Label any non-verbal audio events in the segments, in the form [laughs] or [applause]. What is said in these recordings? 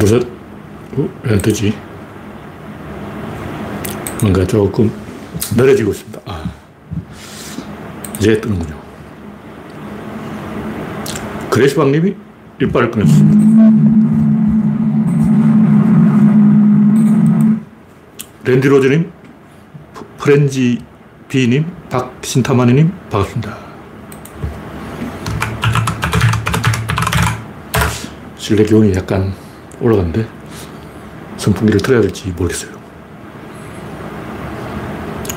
둘, 셋. 어, 왜안 뜨지? 뭔가 조금 느려지고 있습니다. 아, 이제 뜨는군요. 그레시방님이 일발을 끊었습니다. 랜디로즈님, 프렌지 비님, 박신타마니님, 반갑습니다. 실내 기온이 약간 올라갔는데 선풍기를 틀어야 될지 모르겠어요.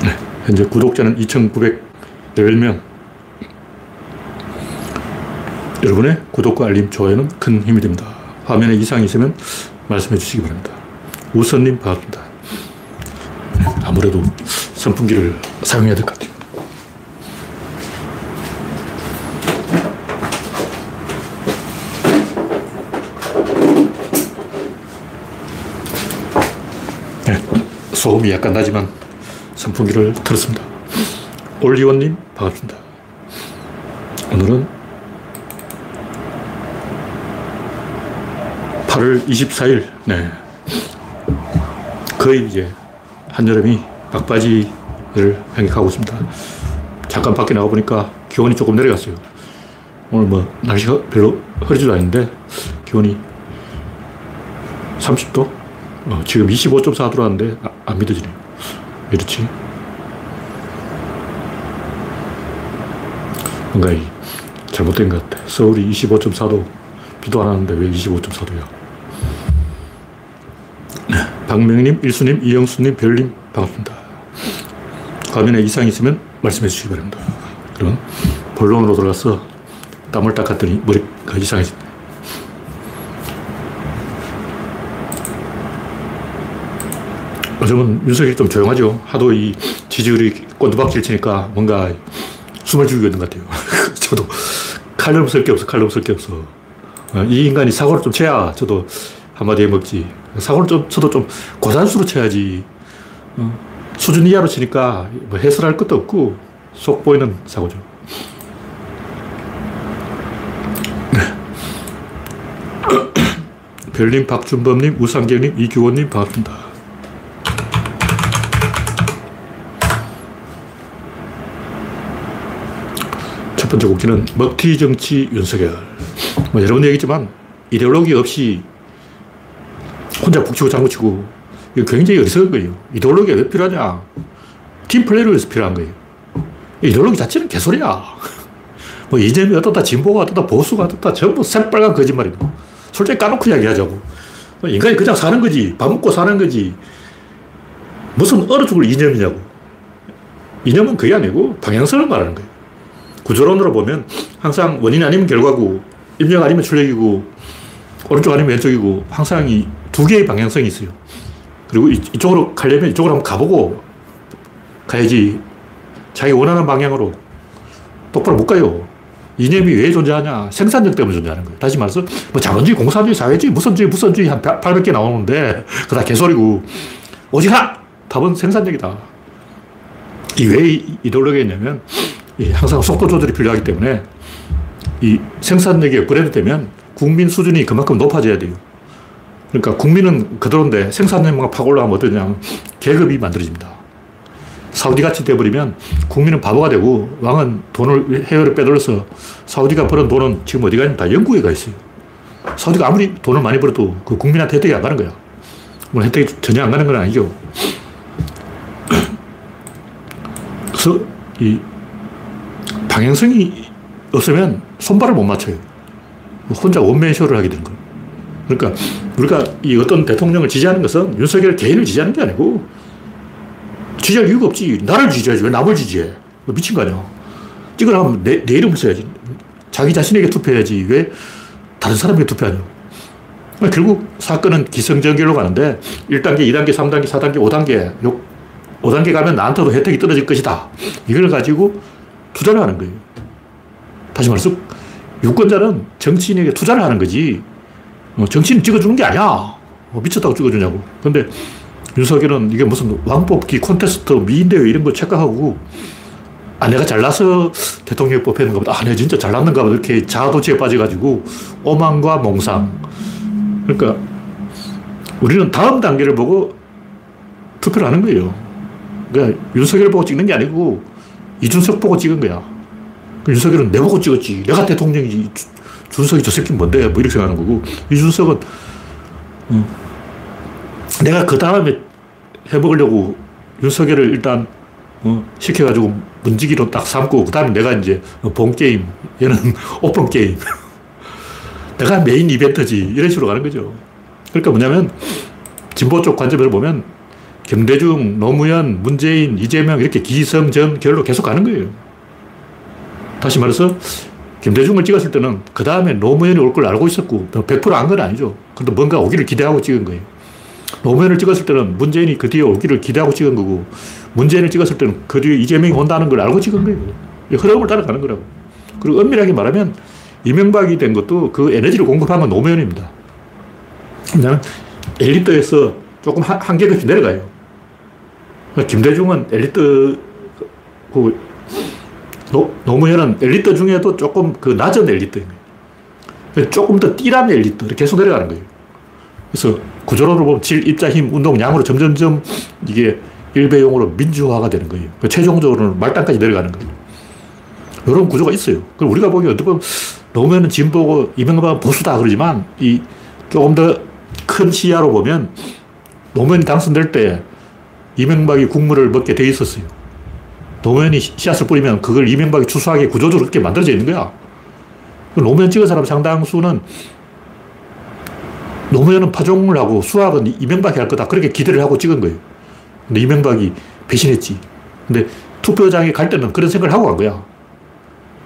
네, 현재 구독자는 2,910명. 여러분의 구독과 알림, 좋아요는 큰 힘이 됩니다. 화면에 이상이 있으면 말씀해 주시기 바랍니다. 우선님 반갑습니다. 네, 아무래도 선풍기를 사용해야 될 것 같아요. 네, 소음이 약간 나지만 선풍기를 틀었습니다. 올리원님 반갑습니다. 오늘은 8월 24일, 네. 거의 이제 한여름이 막바지를 행하고 있습니다. 잠깐 밖에 나가보니까 기온이 조금 내려갔어요. 오늘 뭐 날씨가 별로 흐리지도 않은데 기온이 30도? 어, 지금 25.4 들어왔는데 아, 안 믿어지네요. 왜 이렇지? 뭔가 이 잘못된 것 같아. 서울이 25.4도, 비도 안 왔는데 왜 25.4도야? 네. 박명님, 일수님, 이영수님, 별님, 반갑습니다. 화면에 이상이 있으면 말씀해 주시기 바랍니다. 그럼 본론으로 들어가서 땀을 닦았더니 머리가 이상해졌네. 요즘은 윤석열이 좀 조용하죠. 하도 이 지지율이 꼰두박질 치니까 뭔가 숨을 죽이고 있는 것 같아요. [laughs] 저도 칼럼 쓸게 없어, 칼럼 쓸게 없어. 어, 이 인간이 사고를 좀 쳐야 저도 한마디 해먹지. 사고를 좀 쳐도 좀 고산수로 쳐야지. 어, 수준 이하로 치니까 뭐 해설할 것도 없고 속 보이는 사고죠. 네. [coughs] [coughs] 별님, 박준범님, 우상경님, 이규원님 반갑습니다. 첫 번째 곡기는 먹튀 정치 윤석열. 뭐 여러 번 얘기했지만 이데올로기 없이 혼자 북치고 장구치고 이거 굉장히 어리석은 거예요. 이데올로기가 왜 필요하냐? 팀 플레이를 위해서 필요한 거예요. 이데올로기 자체는 개소리야. [laughs] 뭐 이재명이 어떻다, 진보가 어떻다, 보수가 어떻다, 전부 새빨간 거짓말이고. 솔직히 까놓고 이야기하자고. 뭐 인간이 그냥 사는 거지. 밥 먹고 사는 거지. 무슨 어느 쪽을 이념이냐고. 이념은 그게 아니고 방향성을 말하는 거예요. 구조론으로 보면 항상 원인 아니면 결과고, 임명 아니면 출력이고, 오른쪽 아니면 왼쪽이고, 항상 이 두 개의 방향성이 있어요. 그리고 이 쪽으로 가려면 이쪽으로 한번 가보고 가야지 자기 원하는 방향으로 똑바로 못 가요. 이념이 왜 존재하냐? 생산력 때문에 존재하는 거예요. 다시 말해서 뭐 자본주의, 공산주의, 사회주의, 무선주의, 무선주의 한 800개 나오는데 그거 다 개소리고 오직 하나! 답은 생산력이다. 이 왜 이데올로기냐면 항상 속도 조절이 필요하기 때문에 이 생산력이 업그레이드 되면 국민 수준이 그만큼 높아져야 돼요. 그러니까 국민은 그대로인데 생산량만 팍 올라가면 어떠냐 계급이 만들어집니다. 사우디같이 돼버리면 국민은 바보가 되고 왕은 돈을 해외로 빼돌려서 사우디가 벌은 돈은 지금 어디 가냐면 다 영국에 가 있어요. 사우디가 아무리 돈을 많이 벌어도 그 국민한테 혜택이 안 가는 거야. 물론 혜택이 전혀 안 가는 건 아니죠. 그래서 이 방향성이 없으면 손발을 못 맞춰요. 혼자 원맨쇼를 하게 되는 거예요. 그러니까 우리가 이 어떤 대통령을 지지하는 것은 윤석열 개인을 지지하는 게 아니고 지지할 이유가 없지. 나를 지지하지. 왜 남을 지지해? 미친 거 아니야. 찍으려면 내, 내 이름을 써야지. 자기 자신에게 투표해야지. 왜 다른 사람에게 투표하냐. 그러니까 결국 사건은 기승전결로 가는데 1단계, 2단계, 3단계, 4단계, 5단계. 5단계 가면 나한테도 혜택이 떨어질 것이다. 이걸 가지고 투자를 하는 거예요. 다시 말해서 유권자는 정치인에게 투자를 하는 거지. 어, 정치인 찍어주는 게 아니야. 뭐 미쳤다고 찍어주냐고. 근데 윤석열은 이게 무슨 왕뽑기 콘테스트 미인대회 이런 거 착각하고 아, 내가 잘나서 대통령 뽑혔는가 보다. 아, 내가 진짜 잘났는가 보다. 이렇게 자아도취에 빠져가지고 오만과 몽상. 그러니까 우리는 다음 단계를 보고 투표를 하는 거예요. 그러니까 윤석열 보고 찍는 게 아니고 이준석 보고 찍은 거야. 그 윤석열은 내 보고 찍었지. 내가 대통령이지. 준석이 저 새끼 뭔데? 뭐 이렇게 생각하는 거고. 이준석은 음, 내가 그 다음에 해먹으려고 윤석열을 일단 어, 시켜가지고 문지기로 딱 삼고 그 다음에 내가 이제 본 게임 얘는 [laughs] 오픈 게임 [laughs] 내가 메인 이벤트지 이런 식으로 가는 거죠. 그러니까 뭐냐면 진보 쪽 관점에서 보면 김대중, 노무현, 문재인, 이재명 이렇게 기승전결로 계속 가는 거예요. 다시 말해서 김대중을 찍었을 때는 그 다음에 노무현이 올 걸 알고 있었고 100%안 건 아니죠. 근데 뭔가 오기를 기대하고 찍은 거예요. 노무현을 찍었을 때는 문재인이 그 뒤에 오기를 기대하고 찍은 거고 문재인을 찍었을 때는 그 뒤에 이재명이 온다는 걸 알고 찍은 거예요. 흐름을 따라가는 거라고. 그리고 엄밀하게 말하면 이명박이 된 것도 그 에너지를 공급한 건 노무현입니다. 그냥 엘리트에서 조금 한, 한 계급이 내려가요. 김대중은 엘리트, 그, 노, 노무현은 엘리트 중에도 조금 그 낮은 엘리트예요. 조금 더 띨한 엘리트. 계속 내려가는 거예요. 그래서 구조론으로 보면 질, 입자, 힘, 운동, 양으로 점점점 이게 일배용으로 민주화가 되는 거예요. 그 최종적으로는 말단까지 내려가는 거예요. 이런 구조가 있어요. 그럼 우리가 보기에 어떻게 보면 노무현은 진보고 이명박은 보수다 그러지만 이 조금 더 큰 시야로 보면 노무현이 당선될 때 이명박이 국물을 먹게 돼 있었어요. 노무현이 씨앗을 뿌리면 그걸 이명박이 추수하게 구조적으로 그렇게 만들어져 있는 거야. 노무현 찍은 사람 상당수는 노무현은 파종을 하고 수학은 이명박이 할 거다. 그렇게 기대를 하고 찍은 거예요. 근데 이명박이 배신했지. 근데 투표장에 갈 때는 그런 생각을 하고 간 거야.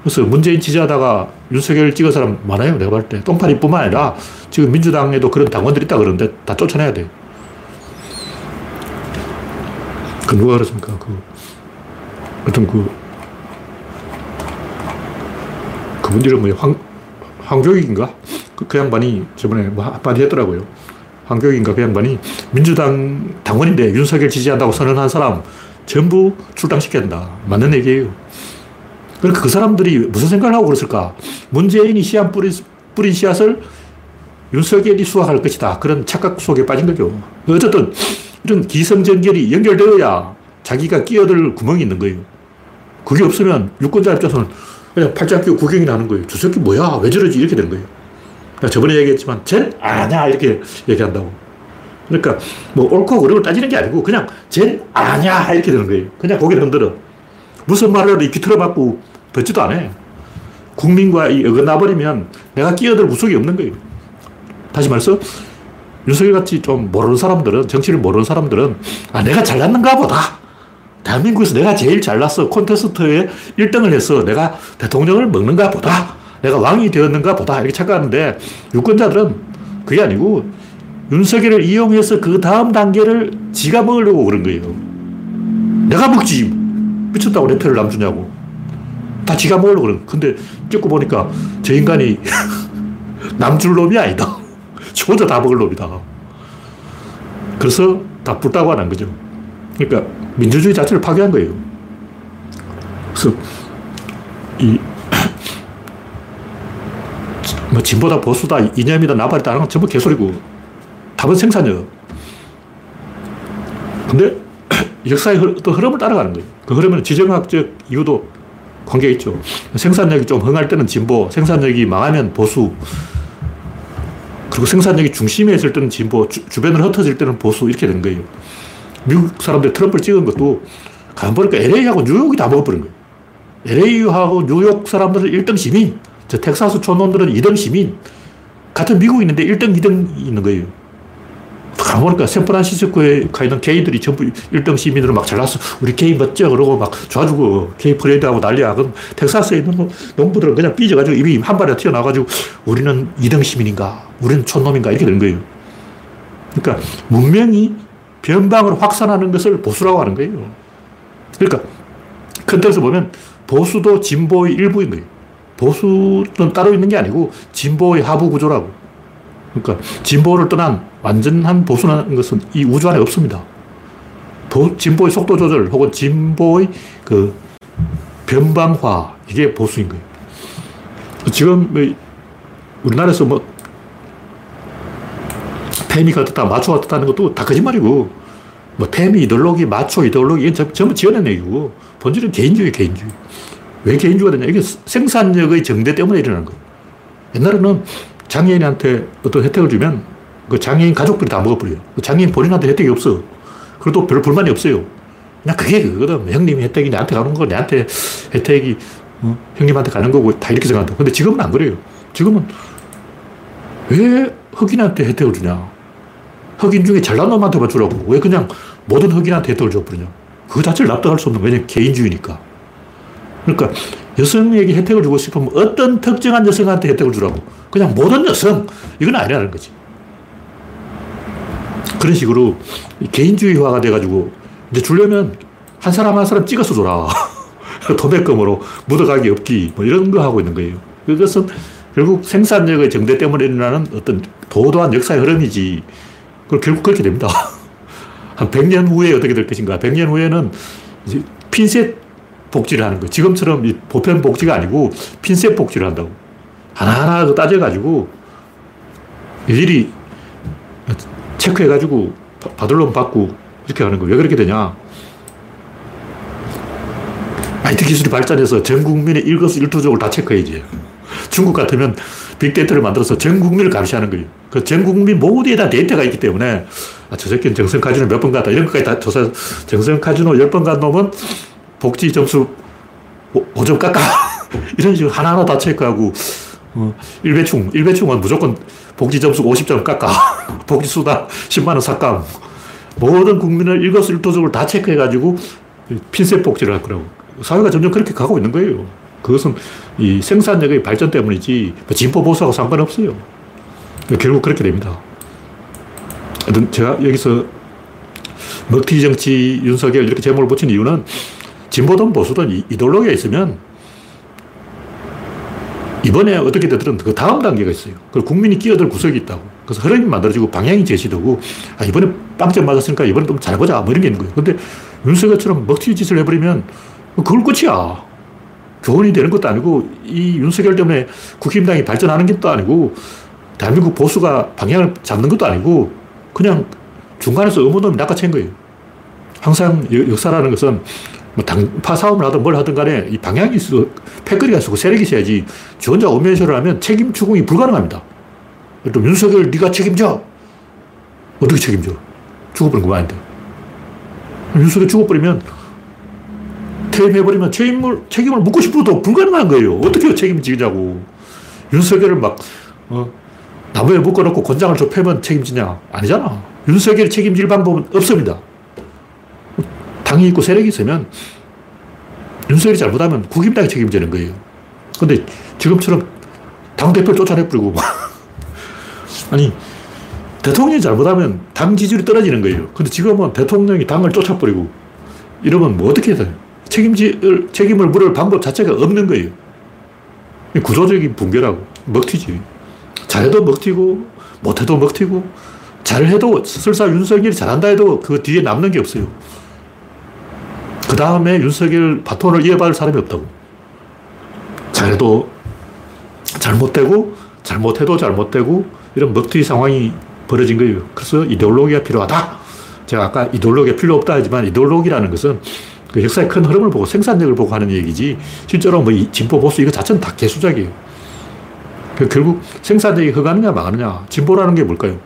그래서 문재인 지지하다가 윤석열 찍은 사람 많아요. 내가 볼 때. 똥파리뿐만 아니라 지금 민주당에도 그런 당원들이 있다 그러는데 다 쫓아내야 돼. 그 누가 그랬습니까? 그 어떤 그 그분 이름 뭐야? 황, 황교익인가? 그, 그 양반이 저번에 뭐 한마디 했더라고요. 황교익인가 그 양반이 민주당 당원인데 윤석열 지지한다고 선언한 사람 전부 출당시켜야 된다. 맞는 얘기예요. 그러니까 그 사람들이 무슨 생각을 하고 그랬을까? 문재인이 씨앗 뿌린, 뿌린 씨앗을 윤석열이 수확할 것이다. 그런 착각 속에 빠진 거죠. 어쨌든 이런 기성전결이 연결되어야 자기가 끼어들 구멍이 있는 거예요. 그게 없으면 유권자 입장에서는 그냥 팔짱 끼고 구경이나 하는 거예요. 저 새끼 뭐야? 왜 저러지? 이렇게 되는 거예요. 저번에 얘기했지만, 쟨 아냐? 이렇게 얘기한다고. 그러니까 뭐 옳고 그르고 따지는 게 아니고 그냥 쟨 아냐? 이렇게 되는 거예요. 그냥 고개를 흔들어. 무슨 말을 이귀 틀어맞고 듣지도 않아. 국민과 어긋나버리면 내가 끼어들 무속이 없는 거예요. 다시 말해서 윤석열 같이 좀 모르는 사람들은, 정치를 모르는 사람들은, 아, 내가 잘났는가 보다. 대한민국에서 내가 제일 잘났어. 콘테스트에 1등을 해서 내가 대통령을 먹는가 보다. 내가 왕이 되었는가 보다. 이렇게 착각하는데, 유권자들은 그게 아니고, 윤석열을 이용해서 그 다음 단계를 지가 먹으려고 그런 거예요. 내가 먹지. 미쳤다고 내 표를 남주냐고. 다 지가 먹으려고 그런. 근데 찍고 보니까 저 인간이 [laughs] 남줄 놈이 아니다. 지 혼자 다 먹을 놈이다. 그래서 다 불다고 하는 거죠. 그러니까 민주주의 자체를 파괴한 거예요. 그래서 이, [clears throat] 뭐, 진보다 보수다, 이념이다, 나발이다 하는 건 전부 개소리고, 답은 생산력. 근데 [clears throat] 역사의 또 흐름을 따라가는 거예요. 그 흐름은 지정학적 이유도 관계가 있죠. 생산력이 좀 흥할 때는 진보, 생산력이 망하면 보수, 그리고 생산력이 중심에 있을 때는 진보, 주, 주변으로 흩어질 때는 보수 이렇게 된 거예요. 미국 사람들이 트럼프를 찍은 것도 가만 보니까 LA하고 뉴욕이 다 먹어버린 거예요. LA하고 뉴욕 사람들은 1등 시민, 저 텍사스 촌놈들은 2등 시민. 같은 미국이 있는데 1등, 2등 있는 거예요. 가만 보니까 샌프란시스코에 가 있는 게이들이 전부 1등 시민으로 막 잘났어. 우리 게이 멋져. 그러고 막 좋아주고 게이 프레이드하고 난리야. 그럼 텍사스에 있는 농부들은 그냥 삐져가지고 입이 한 발에 튀어나와가지고 우리는 2등 시민인가? 우리는 촌놈인가? 이렇게 되는 거예요. 그러니까 문명이 변방으로 확산하는 것을 보수라고 하는 거예요. 그러니까 큰 틀에서 보면 보수도 진보의 일부인 거예요. 보수는 따로 있는 게 아니고 진보의 하부 구조라고. 그러니까 진보를 떠난 완전한 보수라는 것은 이 우주 안에 없습니다. 보, 진보의 속도 조절 혹은 진보의 그 변방화 이게 보수인 거예요. 지금 뭐 우리나라에서 뭐 태미가 어떻다, 마초가 어떻다는 것도 다 거짓말이고, 뭐 태미 이데올로기, 마초 이데올로기, 이건 전부 지어낸 얘기고, 본질은 개인주의, 개인주의. 왜 개인주의가 되냐? 이게 생산력의 정대 때문에 일어나는 거예요. 옛날에는 장애인한테 어떤 혜택을 주면 그 장애인 가족들이 다 먹어버려요. 그 장애인 본인한테 혜택이 없어. 그래도 별 불만이 없어요. 그냥 그게 그거든. 형님 혜택이 나한테 가는 거, 내한테 혜택이 어? 형님한테 가는 거고 다 이렇게 생각한다. 근데 지금은 안 그래요. 지금은 왜 흑인한테 혜택을 주냐? 흑인 중에 잘난 놈한테만 주라고. 왜 그냥 모든 흑인한테 혜택을 줘버리냐? 그 자체를 납득할 수 없는 거냐? 개인주의니까. 그러니까 여성에게 혜택을 주고 싶으면 어떤 특정한 여성한테 혜택을 주라고. 그냥 모든 여성. 이건 아니라는 거지. 그런 식으로 개인주의화가 돼가지고 이제 주려면 한 사람 한 사람 찍어서 줘라. [laughs] 도매금으로 묻어가기 없기. 뭐 이런 거 하고 있는 거예요. 그것은 결국 생산력의 정대 때문에 일어나는 어떤 도도한 역사의 흐름이지. 그걸 결국 그렇게 됩니다. [laughs] 한 100년 후에 어떻게 될 것인가. 100년 후에는 핀셋 복지를 하는 거예요. 지금처럼 보편 복지가 아니고 핀셋 복지를 한다고. 하나하나 따져가지고 일일이 체크해가지고 받을 놈 받고 이렇게 하는 거예요. 왜 그렇게 되냐? IT 기술이 발전해서 전 국민의 일거수일투족을 다 체크해야지. 중국 같으면 빅데이터를 만들어서 전 국민을 감시하는 거예요. 그 전 국민 모두에다 데이터가 있기 때문에 아, 저 새끼는 정성 카지노 몇 번 갔다 이런 것까지 다 조사 정성 카지노 10번 간 놈은 복지 점수 5 점 깎아. [laughs] 이런 식으로 하나하나 다 체크하고, 어, 일배충, 일배충은 무조건 복지 점수 50점 깎아. [laughs] 복지 수당 10만원 삭감. 모든 국민을 일거수일투족을 다 체크해가지고 핀셋 복지를 할 거라고. 사회가 점점 그렇게 가고 있는 거예요. 그것은 이 생산력의 발전 때문이지, 뭐 진보 보수하고 상관없어요. 결국 그렇게 됩니다. 제가 여기서 먹튀 정치 윤석열 이렇게 제목을 붙인 이유는 진보든 보수든 이데올로기가 있으면 이번에 어떻게 되든 그 다음 단계가 있어요. 그 국민이 끼어들 구석이 있다고. 그래서 흐름이 만들어지고 방향이 제시되고 아, 이번에 빵점 맞았으니까 이번에 좀 잘해보자. 뭐 이런 게 있는 거예요. 근데 윤석열처럼 먹튀 짓을 해버리면 그걸 끝이야. 교훈이 되는 것도 아니고 이 윤석열 때문에 국힘당이 발전하는 것도 아니고 대한민국 보수가 방향을 잡는 것도 아니고 그냥 중간에서 의문놈이 낚아챈 거예요. 항상 역사라는 것은 뭐 당파 싸움을 하든 뭘 하든 간에 이 방향이 있어 패거리가 있고 세력이 있어야지 지 혼자 오면쇼를 하면 책임 추궁이 불가능합니다. 또 윤석열 네가 책임져. 어떻게 책임져? 죽어버린 거 아닌데. 윤석열 죽어버리면 퇴임해버리면 책임을, 책임을 묻고 싶어도 불가능한 거예요. 어떻게 책임지냐고. 윤석열을 막, 어, 나무에 묶어놓고 권장을 좀 패면 책임지냐? 아니잖아. 윤석열 책임질 방법은 없습니다. 당이 있고 세력이 있으면 윤석열이 잘못하면 국힘당이 책임지는 거예요. 근데 지금처럼 당대표를 쫓아내버리고 [laughs] 아니 대통령이 잘못하면 당 지지율이 떨어지는 거예요. 근데 지금은 대통령이 당을 쫓아버리고 이러면 뭐 어떻게 해야 돼? 책임질, 책임을 물을 방법 자체가 없는 거예요. 구조적인 붕괴라고. 먹튀지. 잘해도 먹튀고, 못해도 먹튀고, 잘해도 설사 윤석열이 잘한다 해도 그 뒤에 남는 게 없어요. 그 다음에 윤석열 바톤을 이어받을 사람이 없다고. 잘해도 잘못되고, 잘못해도 잘못되고, 이런 먹튀 상황이 벌어진 거예요. 그래서 이데올로기가 필요하다. 제가 아까 이데올로기가 필요 없다 하지만 이데올로기라는 것은 그 역사의 큰 흐름을 보고 생산력을 보고 하는 얘기지, 실제로 뭐 진보 보수 이거 자체는 다 개수작이에요. 그 결국 생산력이 허가느냐 망하느냐. 진보라는 게 뭘까요?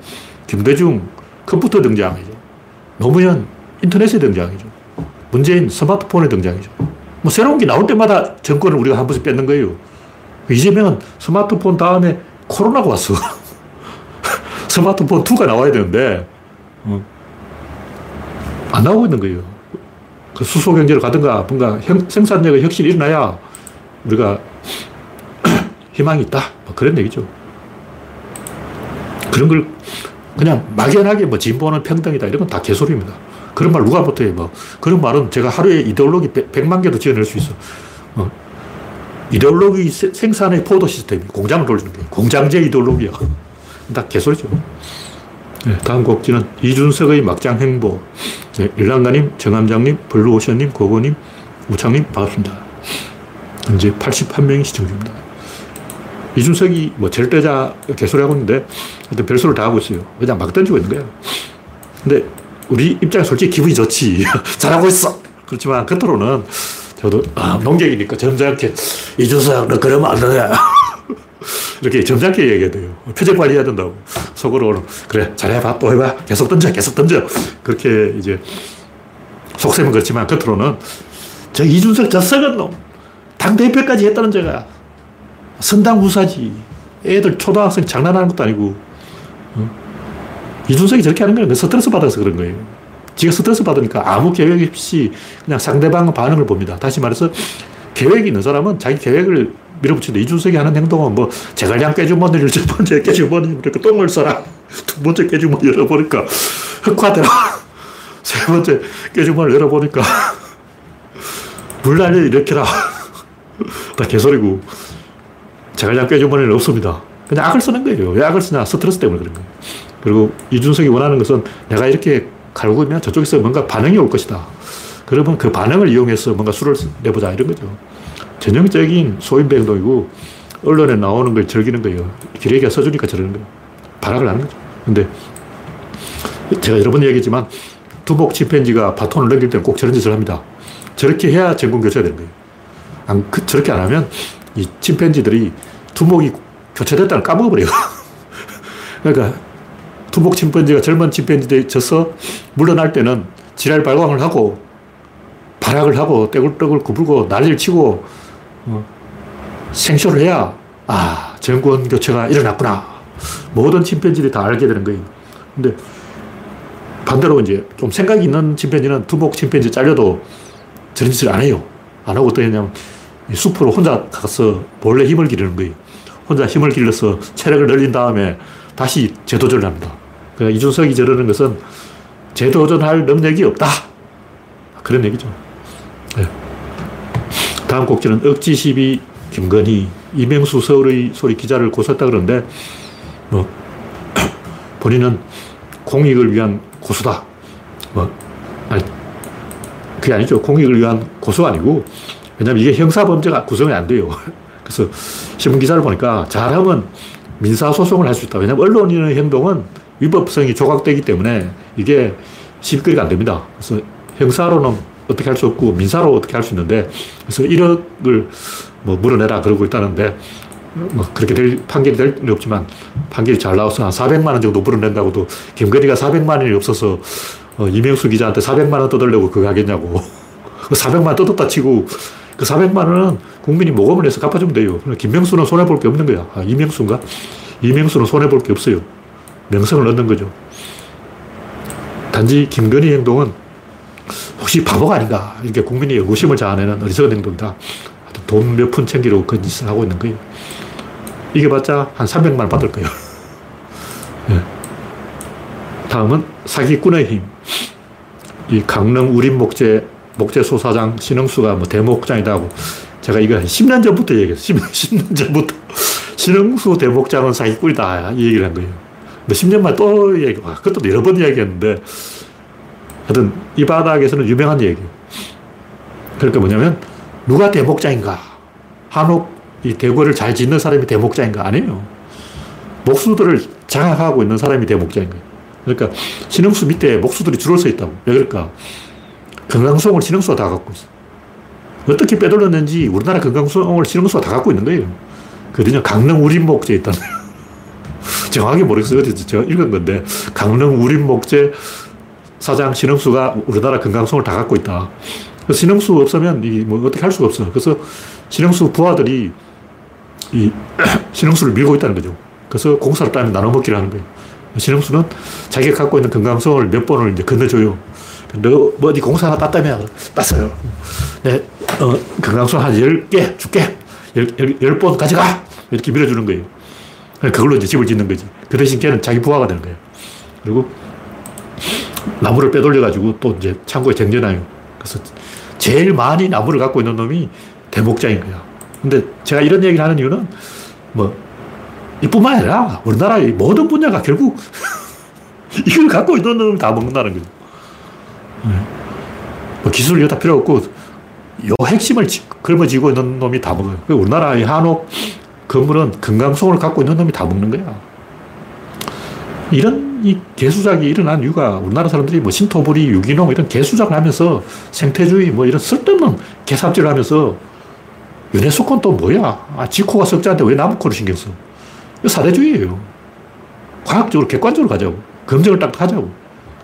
김대중 컴퓨터 등장이죠. 노무현 인터넷의 등장이죠. 문재인 스마트폰의 등장이죠. 뭐 새로운 게 나올 때마다 정권을 우리가 한 번씩 뺏는 거예요. 이재명은 스마트폰 다음에 코로나가 왔어. [laughs] 스마트폰 2가 나와야 되는데, 어. 안 나오고 있는 거예요. 그 수소 경제를 가든가 뭔가 형, 생산력의 혁신이 일어나야 우리가 [clears throat] 희망이 있다. 뭐 그런 얘기죠. 그런 걸 그냥 막연하게 뭐 진보는 평등이다. 이런 건 다 개소리입니다. 그런 말 누가 못해. 뭐. 그런 말은 제가 하루에 이데올로기 100 만 개도 지어낼 수 있어. 어. 이데올로기 생산의 포도 시스템이 공장을 돌리는 거예요. 공장제 이데올로기야. 다 개소리죠. 네, 다음 곡지는 이준석의 막장 행보. 네, 일랑가님, 정함장님, 블루오션님, 고고님, 우창님, 반갑습니다. 현재 81명이 시청 중입니다. 이준석이 뭐 절대자 개소리하고 있는데 별소를 다 하고 있어요. 그냥 막 던지고 있는 거야. 근데 우리 입장에 솔직히 기분이 좋지. [laughs] 잘하고 있어. 그렇지만 겉으로는 저도 아, 농객이니까 점잖게 이준석 너 그러면 안 돼. [laughs] 이렇게 점잖게 얘기해야 돼요. 표정 관리해야 된다고. 속으로 그래 잘해봐 또 해봐 계속 던져 계속 던져 그렇게 이제 속셈은 그렇지만 겉으로는 저 이준석 저 썩은 놈 당대표까지 했다는 제가 선당무사지 애들 초등학생 장난하는 것도 아니고 어? 이준석이 저렇게 하는 거예요. 스트레스 받아서 그런 거예요. 지가 스트레스 받으니까 아무 계획 없이 그냥 상대방 반응을 봅니다. 다시 말해서 계획이 있는 사람은 자기 계획을 밀어붙이는데 이준석이 하는 행동은 뭐 제갈량 깨주머니 를 첫 번째 깨주머니 그러니까 똥을 써라 두 번째 깨주머니 [laughs] 열어보니까 흑화되라 [laughs] 세 번째 깨주머니 열어보니까 [laughs] 물난리 일으켜라 다 개소리고 제갈량 깨주머니는 없습니다 그냥 악을 쓰는 거예요 왜 악을 쓰냐 스트레스 때문에 그런 거예요 그리고 이준석이 원하는 것은 내가 이렇게 갈고 있면 저쪽에서 뭔가 반응이 올 것이다 그러면 그 반응을 이용해서 뭔가 수를 내보자 이런 거죠 전형적인 소인배 행동이고 언론에 나오는 걸 즐기는 거예요. 기레기가 써주니까 저러는 거예요. 발악을 하는 거죠. 근데 제가 여러 번 얘기했지만 두목 침팬지가 바톤을 넘길 때는 꼭 저런 짓을 합니다. 저렇게 해야 전공 교체가 되는 거예요. 안, 그, 저렇게 안 하면 이 침팬지들이 두목이 교체됐다는 까먹어버려요. [laughs] 그러니까 두목 침팬지가 젊은 침팬지들이 져서 물러날 때는 지랄 발광을 하고 발악을 하고 떼굴떼굴 구불고 난리를 치고 어, 생쇼를 해야 아 정권 교체가 일어났구나 모든 침팬지들이 다 알게 되는 거예요. 근데 반대로 이제 좀 생각이 있는 침팬지는 두목 침팬지 잘려도 저런 짓을 안 해요. 안 하고 어떻게 했냐면 숲으로 혼자 가서 몰래 힘을 기르는 거예요. 혼자 힘을 길러서 체력을 늘린 다음에 다시 재도전을 합니다. 그러니까 이준석이 저러는 것은 재도전할 능력이 없다. 그런 얘기죠. 네. 다음 곡지는 억지 시비 김건희, 이명수 서울의 소리 기자를 고소했다 그러는데, 뭐, [clears throat] 본인은 공익을 위한 고소다. 뭐, 아니, 그게 아니죠. 공익을 위한 고소가 아니고, 왜냐면 이게 형사범죄가 구성이 안 돼요. [laughs] 그래서 신문기사를 보니까 잘하면 민사소송을 할 수 있다. 왜냐면 언론인의 행동은 위법성이 조각되기 때문에 이게 시비거리가 안 됩니다. 그래서 형사로는 어떻게 할 수 없고 민사로 어떻게 할 수 있는데 그래서 1억을 뭐 물어내라 그러고 있다는데 뭐 그렇게 될 판결이 될 일은 없지만 판결이 잘 나와서 한 400만 원 정도 물어낸다고도 김건희가 400만 원이 없어서 어, 이명수 기자한테 400만 원 떠들려고 그거 하겠냐고 [laughs] 400만 원 떠들다 치고 그 400만 원은 국민이 모금을 해서 갚아주면 돼요. 김명수는 손해볼 게 없는 거야. 아, 이명수인가? 이명수는 손해볼 게 없어요. 명성을 얻는 거죠. 단지 김건희 행동은 혹시 바보가 아닌가. 이렇게 국민이 의구심을 자아내는 어리석은 행동이다. 돈 몇 푼 챙기려고 그 짓을 하고 있는 거예요. 이게 봤자 한 300만 원 받을 거예요. 네. [laughs] 다음은 사기꾼의 힘. 이 강릉 우림 목재, 목재 소 사장 신흥수가 뭐 대목장이다 고 제가 이거 한 10년 전부터 얘기했어요. 10 년 [laughs] 전부터. 신흥수 대목장은 사기꾼이다. 이 얘기를 한 거예요. 근데 10년 만에 또 얘기, 와, 그것도 여러 번 이야기했는데 하여튼 이 바닥에서는 유명한 얘기예요. 그러니까 뭐냐면 누가 대목장인가? 한옥 이 대궐을 잘 짓는 사람이 대목장인가? 아니에요. 목수들을 장악하고 있는 사람이 대목장인 거예요. 그러니까 신흥수 밑에 목수들이 줄을 서 있다고. 왜 그럴까? 건강송을 신흥수가 다 갖고 있어. 어떻게 빼돌렸는지 우리나라 건강송을 신흥수가 다 갖고 있는 거예요. 그거든요. 강릉 우림목재 있다는 정확히 모르겠어요. 제가 읽은 건데 강릉 우림목재 사장 신흥수가 우리나라 건강성을 다 갖고 있다. 신흥수 없으면 이뭐 어떻게 할 수가 없어. 그래서 신흥수 부하들이 이 [clears throat] 신흥수를 밀고 있다는 거죠. 그래서 공사를 따면 나눠 먹기를 하는 거예요. 신흥수는 자기가 갖고 있는 건강성을 몇 번을 이제 건너줘요. 너, 뭐, 어디 공사 하나 땄다면, 땄어요. 네, 어, 건강성 한 10개 줄게. 10, 번 가져가! 이렇게 밀어주는 거예요. 그걸로 이제 집을 짓는 거지. 그 대신 걔는 자기 부하가 되는 거예요. 그리고 나무를 빼돌려가지고 또 이제 창고에 쟁여놔요. 그래서 제일 많이 나무를 갖고 있는 놈이 대목장인 거야. 근데 제가 이런 얘기를 하는 이유는 뭐, 이뿐만 아니라 우리나라의 모든 분야가 결국 [laughs] 이걸 갖고 있는 놈을 다 먹는다는 거죠. 네. 뭐 기술이 다 필요 없고 요 핵심을 걸머쥐고 있는 놈이 다 먹어요. 우리나라의 한옥 건물은 건강성을 갖고 있는 놈이 다 먹는 거야. 이런 이 개수작이 일어난 이유가 우리나라 사람들이 뭐 신토부리, 유기농 이런 개수작을 하면서 생태주의 뭐 이런 쓸데없는 개삽질을 하면서 유네스코는 또 뭐야? 아, 지코가 석자인데 왜 나무 코를 신경 써? 이거 사대주의예요. 과학적으로 객관적으로 가자고. 검증을 딱 하자고.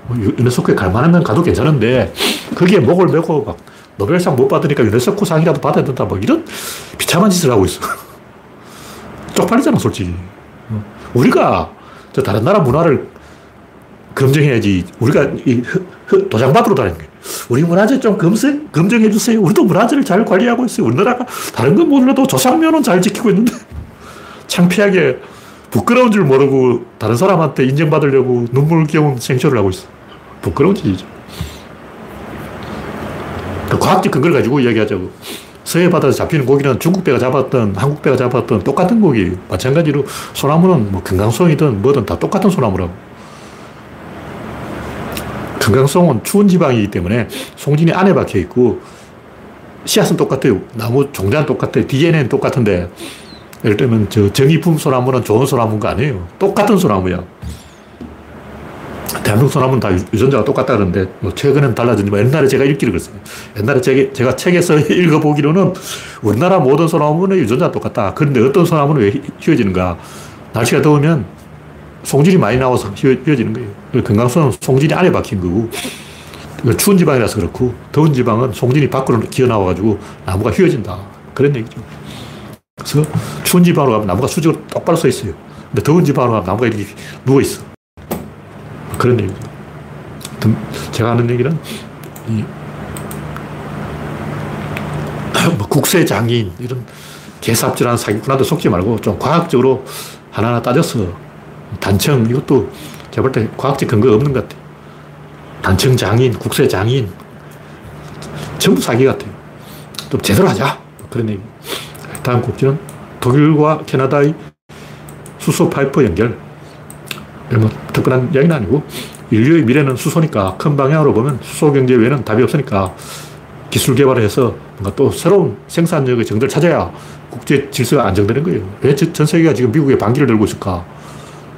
뭐 유네스코에 갈 만하면 가도 괜찮은데 거기에 목을 메고 막 노벨상 못 받으니까 유네스코 상이라도 받아야 된다. 뭐 이런 비참한 짓을 하고 있어. [laughs] 쪽팔리잖아, 솔직히. 우리가 저 다른 나라 문화를 검증해야지. 우리가 이 도장 받으러 다니는 거예요. 우리 문화재 좀 검증, 검증해 주세요. 우리도 문화재를 잘 관리하고 있어요. 우리나라가 다른 건 몰라도 조상면은 잘 지키고 있는데 [laughs] 창피하게 부끄러운 줄 모르고 다른 사람한테 인정받으려고 눈물겨운 생쇼를 하고 있어. 부끄러운 짓이죠. 그 과학적 근거를 가지고 이야기하자고. 서해 바다에서 잡히는 고기는 중국 배가 잡았던 한국 배가 잡았던 똑같은 고기. 마찬가지로 소나무는 뭐 건강송이든 뭐든 다 똑같은 소나무라고. 건강송은 추운 지방이기 때문에 송진이 안에 박혀 있고 씨앗은 똑같아요. 나무 종자는 똑같아요. DNA는 똑같은데 예를 들면 저 정의품 소나무는 좋은 소나무가 아니에요. 똑같은 소나무야. 대한민국 소나무는 다 유전자가 똑같다 그러는데 뭐 최근엔 달라졌지만 옛날에 제가 읽기를 그랬어요. 옛날에 제가, 제가 책에서 [laughs] 읽어보기로는 우리나라 모든 소나무는 유전자가 똑같다. 그런데 어떤 소나무는 왜 휘어지는가? 날씨가 더우면 송진이 많이 나와서 휘어지는 거예요. 건강수는 송진이 안에 박힌 거고 추운 지방이라서 그렇고 더운 지방은 송진이 밖으로 기어 나와가지고 나무가 휘어진다. 그런 얘기죠. 그래서 추운 지방으로 가면 나무가 수직으로 똑바로 서 있어요. 근데 더운 지방으로 가면 나무가 이렇게 누워 있어. 그런 얘기죠. 제가 하는 얘기는 이, [clears throat] 뭐 국세 장인 이런 개삽질하는 사기꾼한테 속지 말고 좀 과학적으로 하나하나 따져서 단청 이것도 제가 볼 때 과학적 근거가 없는 것 같아요. 단청 장인, 국세 장인 전부 사기 같아요. 좀 제대로 하자. 그런 얘기. 다음 곡지는 독일과 캐나다의 수소 파이프 연결. 뭐 특별한 이야기는 아니고 인류의 미래는 수소니까 큰 방향으로 보면 수소 경제 외에는 답이 없으니까 기술 개발을 해서 뭔가 또 새로운 생산력의 정도를 찾아야 국제 질서가 안정되는 거예요. 왜 전 세계가 지금 미국에 반기를 들고 있을까?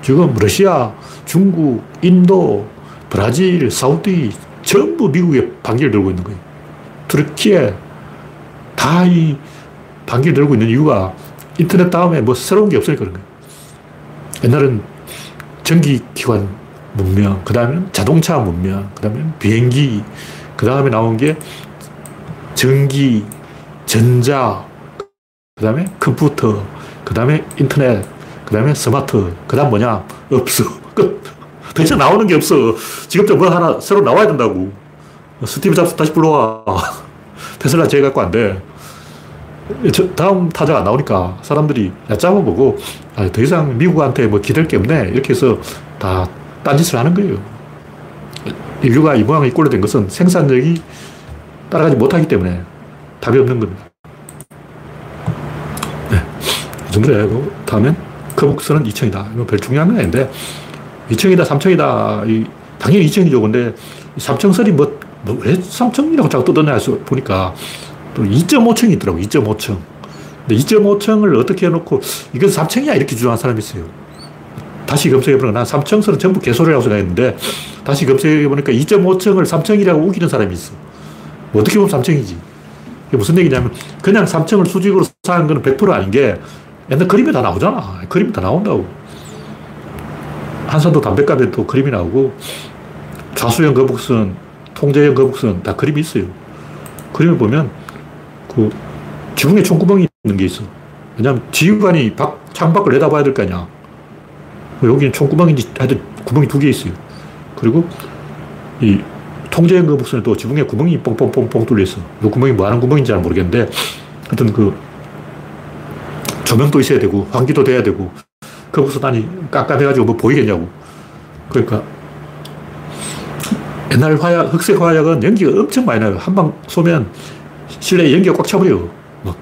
지금 러시아, 중국, 인도, 브라질, 사우디 전부 미국에 반기를 들고 있는 거예요. 터키에 다 이 반기를 들고 있는 이유가 인터넷 다음에 뭐 새로운 게 없으니까 그런 거예요. 옛날엔 전기기관 문명, 그 다음에 자동차 문명, 그 다음에 비행기, 그 다음에 나온 게 전기, 전자, 그 다음에 컴퓨터, 그 다음에 인터넷, 그 다음에 스마트, 그 다음 뭐냐? 없어. [laughs] 끝. 더 이상 나오는 게 없어. 지금부터 뭐 하나 새로 나와야 된다고. 스티브 잡스 다시 불러와. [laughs] 테슬라 제 갖고 안 돼. 다음 타자가 안 나오니까 사람들이 얕잡아 보고 아, 더 이상 미국한테 뭐 기댈 게 없네. 이렇게 해서 다 딴짓을 하는 거예요. 인류가 이 모양이 꼴로 된 것은 생산력이 따라가지 못하기 때문에 답이 없는 겁니다. 네. 이 정도 하고 다음엔 거북선은 2층이다. 이건 별 중요한 건 아닌데 2층이다, 3층이다. 이, 당연히 2층이죠. 근데 3층 설이 뭐, 뭐, 왜 3층이라고 자꾸 뜯어내 해서 보니까 또 2.5층이 있더라고, 2.5층. 근데 2.5층을 어떻게 해놓고 이건 3층이야 이렇게 주장하는 사람이 있어요. 다시 검색해보니까 난 3층설은 전부 개소리라고 생각했는데 다시 검색해보니까 2.5층을 3층이라고 우기는 사람이 있어. 뭐 어떻게 보면 3층이지. 이게 무슨 얘기냐면 그냥 3층을 수직으로 쌓은 거는 100% 아닌 게 옛날 그림에 다 나오잖아. 그림이 다 나온다고. 한산도 담배값에도 그림이 나오고 좌수형 거북선, 통제형 거북선 다 그림이 있어요. 그림을 보면 그 지붕에 총구멍이 있는 게 있어. 왜냐하면 지휘관이 밖, 창밖을 내다봐야 될 거 아니야. 뭐 여기는 총구멍인지 하여튼 구멍이 두 개 있어요. 그리고 이 통제형 거북선에 또 지붕에 구멍이 뽕뽕뽕뽕 뚫려 있어. 이 구멍이 뭐 하는 구멍인지 잘 모르겠는데 하여튼 그 조명도 있어야 되고 환기도 돼야 되고 거기서 다니 깜깜해가지고 뭐 보이겠냐고. 그러니까 옛날 화약, 흑색 화약은 연기가 엄청 많이 나요. 한 방 쏘면 실내에 연기가 꽉 차버려. 막뭐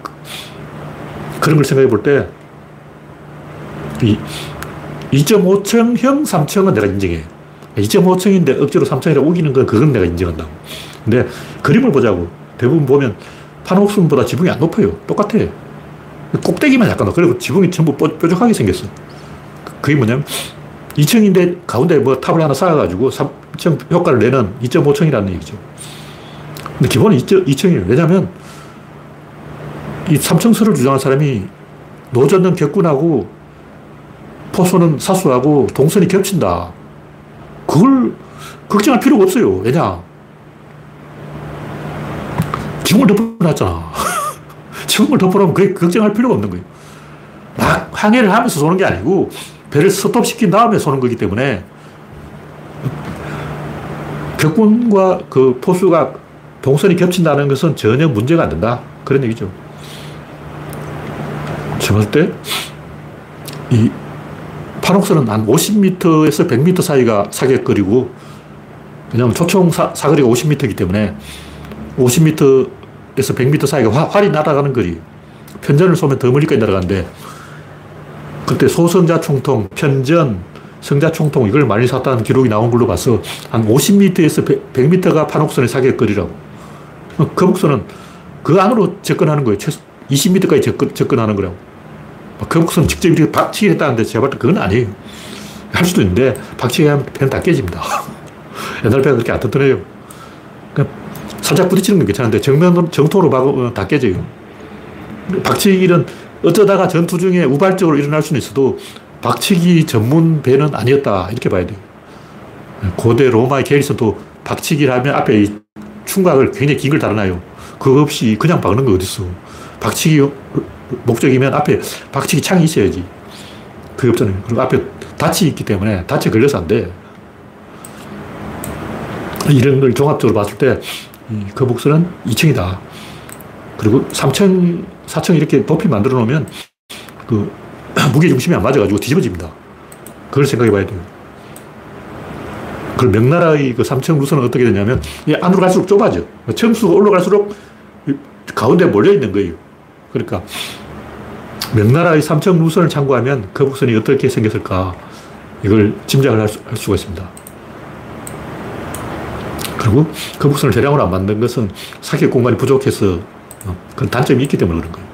그런 걸 생각해 볼 때, 이 2.5층형 3층은 내가 인정해. 2.5층인데 억지로 3층이라 우기는 건 그건 내가 인정한다고. 근데 그림을 보자고. 대부분 보면 판옥순보다 지붕이 안 높아요. 똑같아. 꼭대기만 약간 높아. 그리고 지붕이 전부 뾰족하게 생겼어. 그게 뭐냐면 2층인데 가운데 뭐 탑을 하나 쌓아가지고 3층 효과를 내는 2.5층이라는 얘기죠. 근데 기본은 2층 이에요. 왜냐면 이 3층설을 주장한 사람이 노전은 격군하고 포소는 사수하고 동선이 겹친다. 그걸 걱정할 필요가 없어요. 왜냐? 지붕을 덮어놨잖아. [laughs] 지붕을 덮어놓으면 그게 걱정할 필요가 없는 거예요. 막 항해를 하면서 쏘는 게 아니고 배를 스톱시킨 다음에 쏘는 거기 때문에 격군과 그 포수가 동선이 겹친다는 것은 전혀 문제가 안 된다. 그런 얘기죠. 제가 때, 이 판옥선은 한 50m에서 100m 사이가 사격거리고, 왜냐하면 초총 사, 사거리가 50m이기 때문에 50m에서 100m 사이가 화, 활이 날아가는 거리. 편전을 쏘면 더 멀리까지 날아가는데, 그때 소성자 총통, 편전, 성자 총통 이걸 많이 샀다는 기록이 나온 걸로 봐서 한 50m에서 100, 100m가 판옥선의 사격거리라고. 거북선은 그 안으로 접근하는 거예요. 최소 20m까지 접근, 접근하는 거라고. 거북선 직접 이렇게 박치기 했다는데 제가 봤을 때 그건 아니에요. 할 수도 있는데 박치기 하면 배는 다 깨집니다. [laughs] 옛날 배가 그렇게 안 튼튼해요. 그러니까 살짝 부딪히는 건 괜찮은데 정면, 정통으로 박으면 다 깨져요. 박치기는 어쩌다가 전투 중에 우발적으로 일어날 수는 있어도 박치기 전문 배는 아니었다. 이렇게 봐야 돼요. 고대 로마의 게리선도 박치기를 하면 앞에 충각을 굉장히 긴 걸 달아놔요. 그거 없이 그냥 박는 거 어딨어. 박치기 목적이면 앞에 박치기 창이 있어야지. 그게 없잖아요. 그리고 앞에 닻이 있기 때문에 닻에 걸려서 안 돼. 이런 걸 종합적으로 봤을 때, 거북선은 2층이다. 그리고 3층, 4층 이렇게 높이 만들어 놓으면 그 [clears throat] 무게 중심이 안 맞아가지고 뒤집어집니다. 그걸 생각해 봐야 돼요. 그 명나라의 그 삼청 루선은 어떻게 되냐면 안으로 갈수록 좁아져. 청수가 올라갈수록 가운데 몰려 있는 거예요. 그러니까 명나라의 삼청 루선을 참고하면 거북선이 어떻게 생겼을까 이걸 짐작을 할, 수, 할 수가 있습니다. 그리고 거북선을 대량으로 안 만든 것은 사격 공간이 부족해서 어, 그런 단점이 있기 때문에 그런 거예요.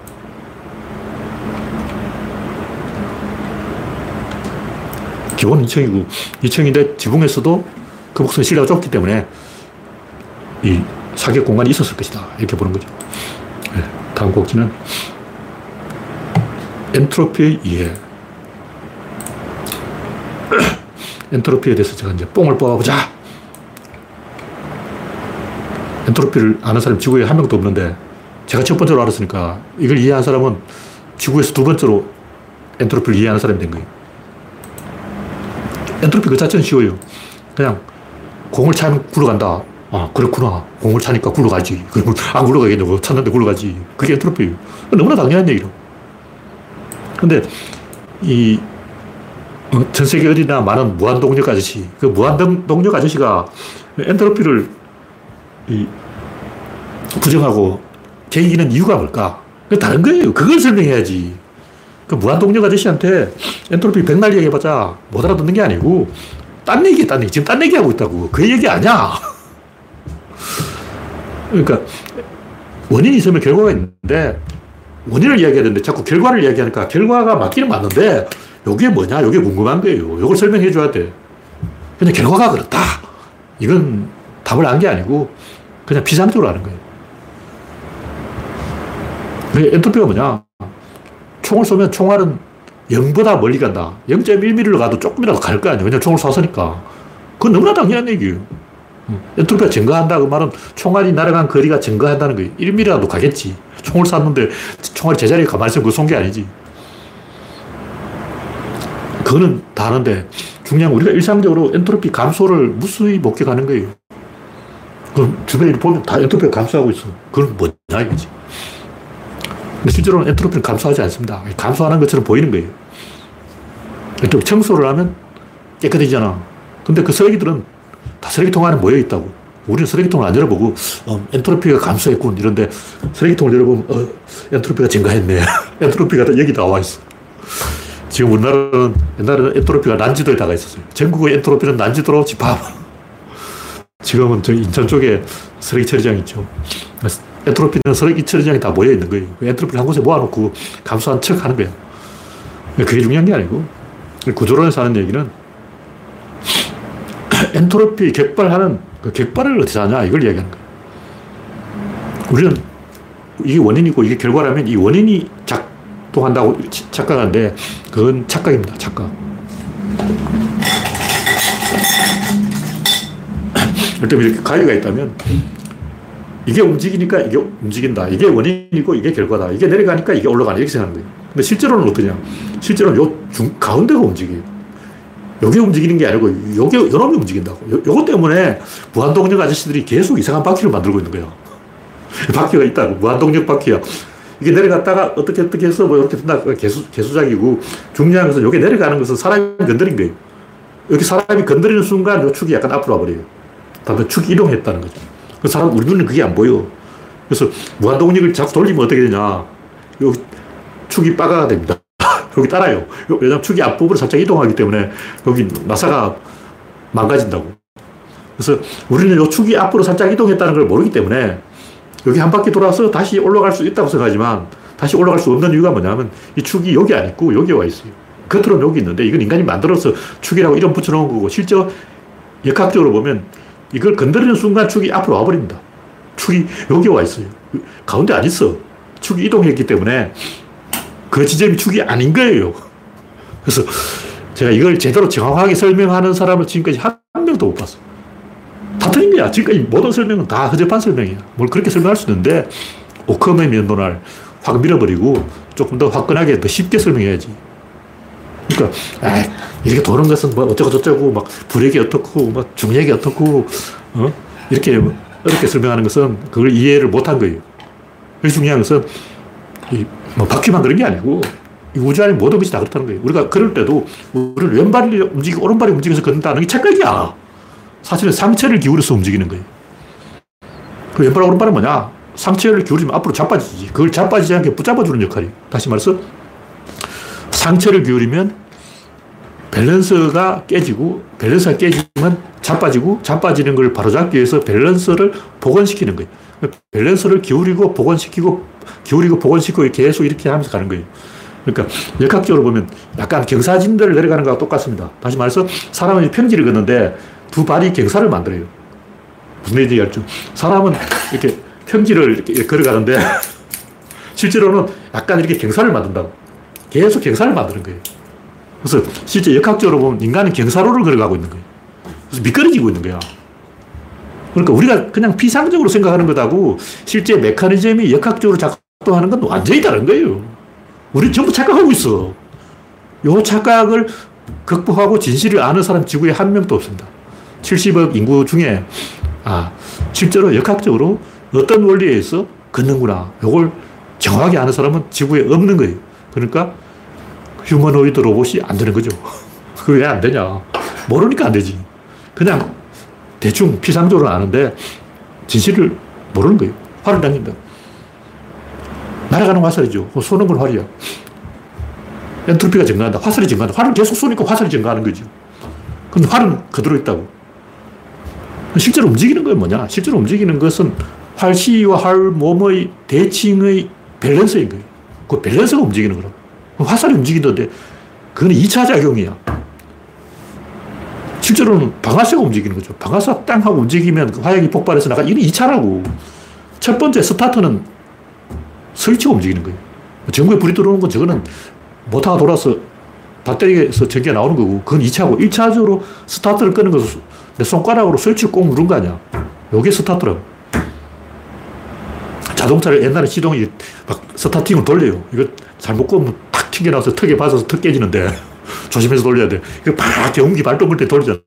기본 2층이고 2층인데 지붕에서도 그 목선 실내가 좁기 때문에 이 사격 공간이 있었을 것이다. 이렇게 보는 거죠. 네, 다음 곡지는 엔트로피의 이해. [clears throat] 엔트로피에 대해서 제가 이제 뽕을 뽑아보자. 엔트로피를 아는 사람이 지구에 한 명도 없는데 제가 첫 번째로 알았으니까 이걸 이해한 사람은 지구에서 두 번째로 엔트로피를 이해하는 사람이 된 거예요. 엔트로피 그 자체는 쉬워요. 그냥 공을 차면 굴러간다. 아, 그렇구나. 공을 차니까 굴러가지. 그러면 안 굴러가겠냐고. 찼는데 굴러가지. 그게 엔트로피예요. 너무나 당연한 얘기로. 근데 이, 어, 전 세계 어디나 많은 무한동력 아저씨. 그 무한동력 아저씨가 엔트로피를 이 부정하고 개기는 이유가 뭘까? 그 다른 거예요. 그걸 설명해야지. 그 무한동력 아저씨한테 엔트로피 백날 얘기해봤자 못 알아듣는 게 아니고 딴 얘기야, 딴 얘기. 지금 딴 얘기하고 있다고. 그 얘기 아니야. [laughs] 그러니까 원인이 있으면 결과가 있는데 원인을 이야기해야 되는데 자꾸 결과를 이야기하니까 결과가 맞기는 맞는데 이게 뭐냐? 이게 궁금한 거예요. 이걸 설명해 줘야 돼. 그냥 결과가 그렇다. 이건 답을 안 게 아니고 그냥 비상적으로 하는 거예요. 엔트로피가 뭐냐? 총을 쏘면 총알은 0보다 멀리 간다. 0.1mm로 가도 조금이라도 갈 거 아니에요. 왜냐면 총을 쏴서니까. 그건 너무나 당연한 얘기예요. 엔트로피가 증가한다. 그 말은 총알이 날아간 거리가 증가한다는 거예요. 1mm라도 가겠지. 총을 쐈는데 총알이 제자리에 가만히 있으면 그거 쏜 게 아니지. 그거는 다 아는데 중요한 우리가 일상적으로 엔트로피 감소를 무수히 목격하는 거예요. 그럼 주변에 보면 다 엔트로피가 감소하고 있어. 그건 뭐냐 이거지. 실제로는 엔트로피는 감소하지 않습니다. 감소하는 것처럼 보이는 거예요. 청소를 하면 깨끗해지잖아. 근데 그 쓰레기들은 다 쓰레기통 안에 모여 있다고. 우리는 쓰레기통을 안 열어보고, 어, 엔트로피가 감소했군. 이런데 쓰레기통을 열어보면, 어, 엔트로피가 증가했네. [laughs] 엔트로피가 여기 나와 있어. 지금 우리나라는 옛날에는 엔트로피가 난지도에 다가 있었어요. 전국의 엔트로피는 난지도로 집합. [laughs] 지금은 저 인천 쪽에 쓰레기 처리장 있죠. 엔트로피는 쓰레기 처리장이 다 모여 있는 거예요. 그 엔트로피를 한 곳에 모아놓고 감소한 척 하는 거예요. 그게 중요한 게 아니고, 구조론에서 하는 얘기는 [clears throat] 엔트로피 격발하는 그 격발을 어디서 하냐 이걸 이야기하는 거예요. 우리는 이게 원인이고 이게 결과라면 이 원인이 작동한다고 착각하는데 그건 착각입니다. 착각. [clears throat] 일단 이렇게 가위가 있다면 이게 움직이니까 이게 움직인다. 이게 원인이고 이게 결과다. 이게 내려가니까 이게 올라가는 이렇게 거예요. 근데 실제로는 어떠냐? 실제로는 요 중, 가운데가 움직여요. 요게 움직이는 게 아니고 요게 요놈이 움직인다고. 요, 요것 때문에 무한동력 아저씨들이 계속 이상한 바퀴를 만들고 있는 거예요. [laughs] 바퀴가 있다고. 무한동력 바퀴야. 이게 내려갔다가 어떻게 어떻게 해서 뭐 이렇게 된다. 개수, 개수작이고 중요한 것은 요게 내려가는 것은 사람이 건드린 거예요. 여기 사람이 건드리는 순간 요 축이 약간 앞으로 와버려요. 다음에 축이 이동했다는 거죠. 그 사람, 우리 눈은 그게 안 보여. 그래서 무한동력을 자꾸 돌리면 어떻게 되냐. 요 축이 빠가가 됩니다. [laughs] 여기 따라요. 왜냐면 축이 앞부분으로 살짝 이동하기 때문에 여기 나사가 망가진다고. 그래서 우리는 요 축이 앞으로 살짝 이동했다는 걸 모르기 때문에 여기 한 바퀴 돌아서 다시 올라갈 수 있다고 생각하지만 다시 올라갈 수 없는 이유가 뭐냐면 이 축이 여기 안 있고 여기 와 있어요. 겉으로는 여기 있는데 이건 인간이 만들어서 축이라고 이름 붙여놓은 거고 실제 역학적으로 보면 이걸 건드리는 순간 축이 앞으로 와버립니다. 축이 여기 와 있어요. 가운데 안 있어. 축이 이동했기 때문에 그 지점이 축이 아닌 거예요. 그래서 제가 이걸 제대로 정확하게 설명하는 사람을 지금까지 한 명도 못 봤어. 다 틀린 거야. 지금까지 모든 설명은 다 허접한 설명이야. 뭘 그렇게 설명할 수 있는데, 오컴의 면도날 확 밀어버리고 조금 더 화끈하게 더 쉽게 설명해야지. 그러니까, 아 이렇게 도는 것은 뭐 어쩌고 저쩌고, 막 불액이 어떻고, 막 중력이 어떻고, 어? 이렇게 어렵게 설명하는 것은 그걸 이해를 못한 거예요. 그래서 중요한 것은 뭐 바퀴만 그런 게 아니고 이 우주 안에 모든 것이 다 그렇다는 거예요. 우리가 걸을 때도 우리를 왼발이 움직이고 오른발이 움직여서 걷는다는 게 착각이야. 사실은 상체를 기울여서 움직이는 거예요. 그 왼발, 오른발은 뭐냐? 상체를 기울이면 앞으로 자빠지지. 그걸 자빠지지 않게 붙잡아주는 역할이에요. 다시 말해서 상체를 기울이면 밸런스가 깨지고 밸런스가 깨지면 자빠지고 자빠지는 걸 바로잡기 위해서 밸런스를 복원시키는 거예요. 밸런스를 기울이고 복원시키고 기울이고 복원시키고 계속 이렇게 하면서 가는 거예요. 그러니까 역학적으로 보면 약간 경사진들을 내려가는 거와 똑같습니다. 다시 말해서 사람은 평지를 걷는데 두 발이 경사를 만들어요. 무슨 얘기인지 알죠? 사람은 이렇게 평지를 이렇게 걸어가는데 실제로는 약간 이렇게 경사를 만든다고. 계속 경사를 만드는 거예요. 그래서 실제 역학적으로 보면 인간은 경사로를 걸어가고 있는 거예요. 그래서 미끄러지고 있는 거야. 그러니까 우리가 그냥 피상적으로 생각하는 것하고 실제 메커니즘이 역학적으로 작동하는 건 완전히 다른 거예요. 우리 전부 착각하고 있어. 요 착각을 극복하고 진실을 아는 사람 지구에 한 명도 없습니다. 70억 인구 중에 아, 실제로 역학적으로 어떤 원리에 의해서 걷는구나. 요걸 정확하게 아는 사람은 지구에 없는 거예요. 그러니까 휴머노이드 로봇이 안 되는 거죠. [laughs] 그게 왜 안 되냐. 모르니까 안 되지. 그냥 대충 피상적으로 아는데 진실을 모르는 거예요. 화를 당긴다. 날아가는 화살이죠. 쏘는 건 활이야. 엔트로피가 증가한다. 화살이 증가한다. 활을 계속 쏘니까 화살이 증가하는 거죠. 근데 활은 그대로 있다고. 실제로 움직이는 건 뭐냐? 실제로 움직이는 것은 활시와 활 몸의 대칭의 밸런스인 거예요. 그 밸런스가 움직이는 거라고. 화살이 움직이는데 그건 2차 작용이야. 실제로는 방아쇠가 움직이는 거죠. 방아쇠 땅 하고 움직이면 그 화약이 폭발해서 나가. 이건 2차라고. 첫 번째 스타트는 스위치가 움직이는 거예요. 전구에 불이 들어오는 건 저거는 모터가 돌아서 배터리에서 전기가 나오는 거고, 그건 2차고, 1차적으로 스타트를 끄는 것은 내 손가락으로 스위치를 꼭 누른 거 아니야. 요게 스타트라고. 자동차를 옛날에 시동이 막 스타팅을 돌려요. 이거 잘못 끄면 탁 튕겨나와서 턱에 맞아서 턱 깨지는데. [laughs] 조심해서 돌려야 돼. 이거 팍 경운기 발동 걸때 돌리잖아.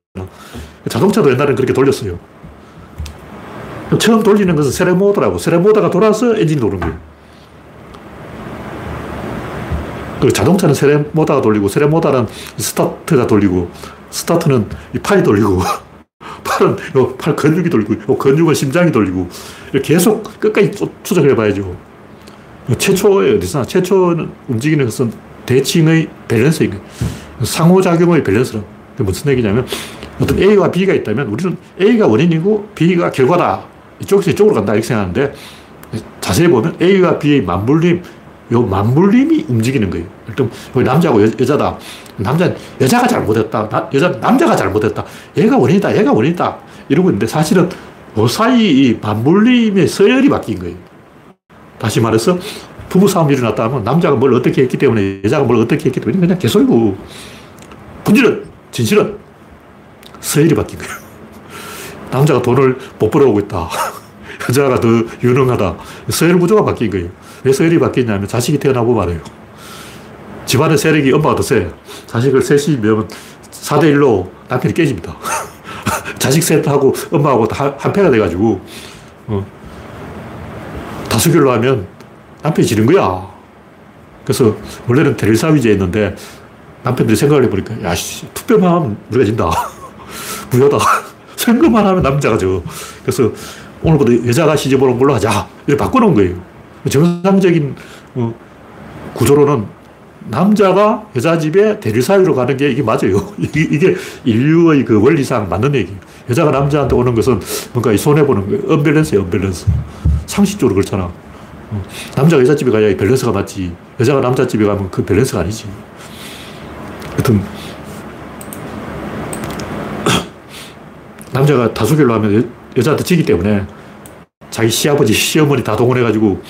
자동차도 옛날엔 그렇게 돌렸어요. 처음 돌리는 것은 세루모터라고. 세루모터가 돌아서 엔진이 도는 거예요. 그 자동차는 세루모터가 돌리고, 세루모터는 스타트가 돌리고, 스타트는 이 팔이 돌리고, [laughs] 팔은 팔 근육이 돌리고, 근육은 심장이 돌리고, 계속 끝까지 추적해 봐야죠. 최초에 어디서 최초는 움직이는 것은 대칭의 밸런스인 거예요. 상호작용의 밸런스라. 무슨 얘기냐면 어떤 A와 B가 있다면 우리는 A가 원인이고 B가 결과다. 이쪽에서 이쪽으로 간다. 이렇게 생각하는데 자세히 보면 A와 B의 맞물림, 요 맞물림이 움직이는 거예요. 일단 남자고 여, 자다 남자 여자가 잘못했다. 나, 여자 남자가 잘못했다. 얘가 원인이다. 얘가 원인이다. 이러고 있는데 사실은 그 사이 이 맞물림의 서열이 바뀐 거예요. 다시 말해서 부부싸움이 일어났다 하면 남자가 뭘 어떻게 했기 때문에 여자가 뭘 어떻게 했기 때문에 그냥 개소리고 본질은, 진실은 서열이 바뀐 거예요. [laughs] 남자가 돈을 못 벌어오고 있다. [laughs] 여자가 더 유능하다. 서열 구조가 바뀐 거예요. 왜 서열이 바뀌냐면 자식이 태어나고 말해요. 집안의 세력이 엄마가 더 세. 자식을 셋이 면 4대1로 남편이 깨집니다. [laughs] 자식 셋하고 엄마하고 한 패가 돼가지고, 어, 다수결로 하면 남편이 지는 거야. 그래서 원래는 대릴사위제였는데 남편들이 생각을 해보니까, 야, 씨, 투표만 하면 우리가 진다. [laughs] 무효다. [laughs] 선거만 하면 남자가 져. 그래서 오늘부터 여자가 시집 오는 걸로 하자. 이렇게 바꿔놓은 거예요. 정상적인 어, 구조로는 남자가 여자 집에 데릴사위로 가는 게 이게 맞아요. [laughs] 이게 인류의 그 원리상 맞는 얘기예요. 여자가 남자한테 오는 것은 뭔가 손해보는 거예요. 언밸런스예요, 언밸런스. 상식적으로 그렇잖아. 어, 남자가 여자 집에 가야 밸런스가 맞지. 여자가 남자 집에 가면 그 밸런스가 아니지. 하여튼, 남자가 다수결로 하면 여 자한테 지기 때문에 자기 시아버지, 시어머니 다 동원해가지고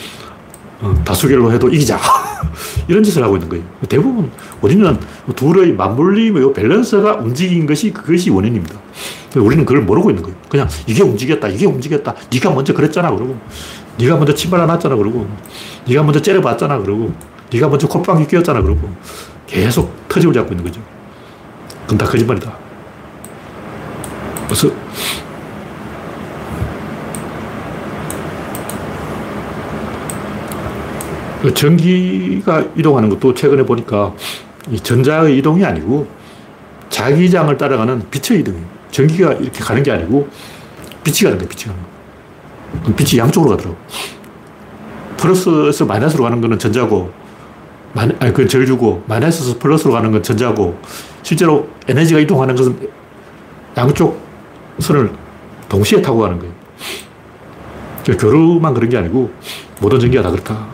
어, 다수결로 해도 이기자. [laughs] 이런 짓을 하고 있는 거예요. 대부분 원인은 둘의 맞물림의 밸런스가 움직인 것이 그것이 원인입니다. 우리는 그걸 모르고 있는 거예요. 그냥 이게 움직였다, 이게 움직였다. 네가 먼저 그랬잖아 그러고, 네가 먼저 침발 놨잖아 그러고, 네가 먼저 째려봤잖아 그러고, 네가 먼저 콧방귀 뀌었잖아 그러고, 계속 터집을 잡고 있는 거죠. 그건 다 거짓말이다. 그래서 그 전기가 이동하는 것도 최근에 보니까 전자의 이동이 아니고 자기장을 따라가는 빛의 이동이에요. 전기가 이렇게 가는 게 아니고 빛이 가는 거예요, 빛이 가는 거. 빛이 양쪽으로 가더라고. 플러스에서 마이너스로 가는 거는 전자고, 아니, 그건 절주고, 마이너스에서 플러스로 가는 건 전자고, 실제로 에너지가 이동하는 것은 양쪽 선을 동시에 타고 가는 거예요. 교류만 그런 게 아니고, 모든 전기가 다 그렇다.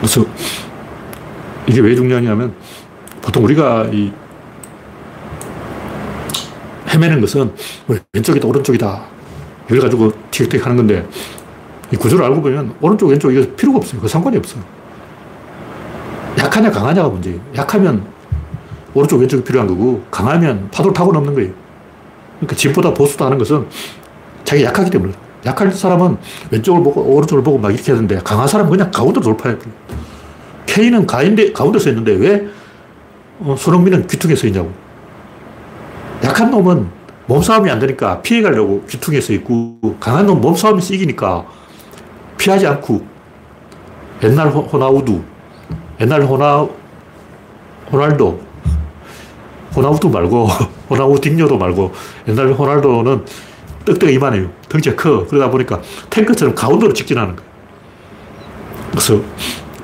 그래서 이게 왜 중요하냐면 보통 우리가 이 헤매는 것은 뭐 왼쪽이다, 오른쪽이다. 이걸 가지고 티격태격 하는 건데 이 구조를 알고 보면 오른쪽, 왼쪽 이거 필요가 없어요. 그 상관이 없어. 약하냐, 강하냐가 문제예요. 약하면 오른쪽, 왼쪽이 필요한 거고 강하면 파도를 타고 넘는 거예요. 그러니까 집보다 보수다 하는 것은 자기 약하기 때문에 약할 사람은 왼쪽을 보고 오른쪽을 보고 막 이렇게 하는데 강한 사람은 그냥 가운데로 돌파해 버려. K는 가운데, 가운데 서 있는데 왜 어, 손흥민은 귀퉁이에 서 있냐고. 약한 놈은 몸싸움이 안 되니까 피해가려고 귀퉁이에 서 있고 강한 놈 몸싸움이 이기니까 피하지 않고 옛날 호나우두, 옛날 호나, 호날도, 호나우두 말고 [laughs] 호나우딩요도 말고 옛날 호날도는 떡대가 이만해요. 덩치가 커. 그러다 보니까 탱크처럼 가운데로 직진하는 거예요. 그래서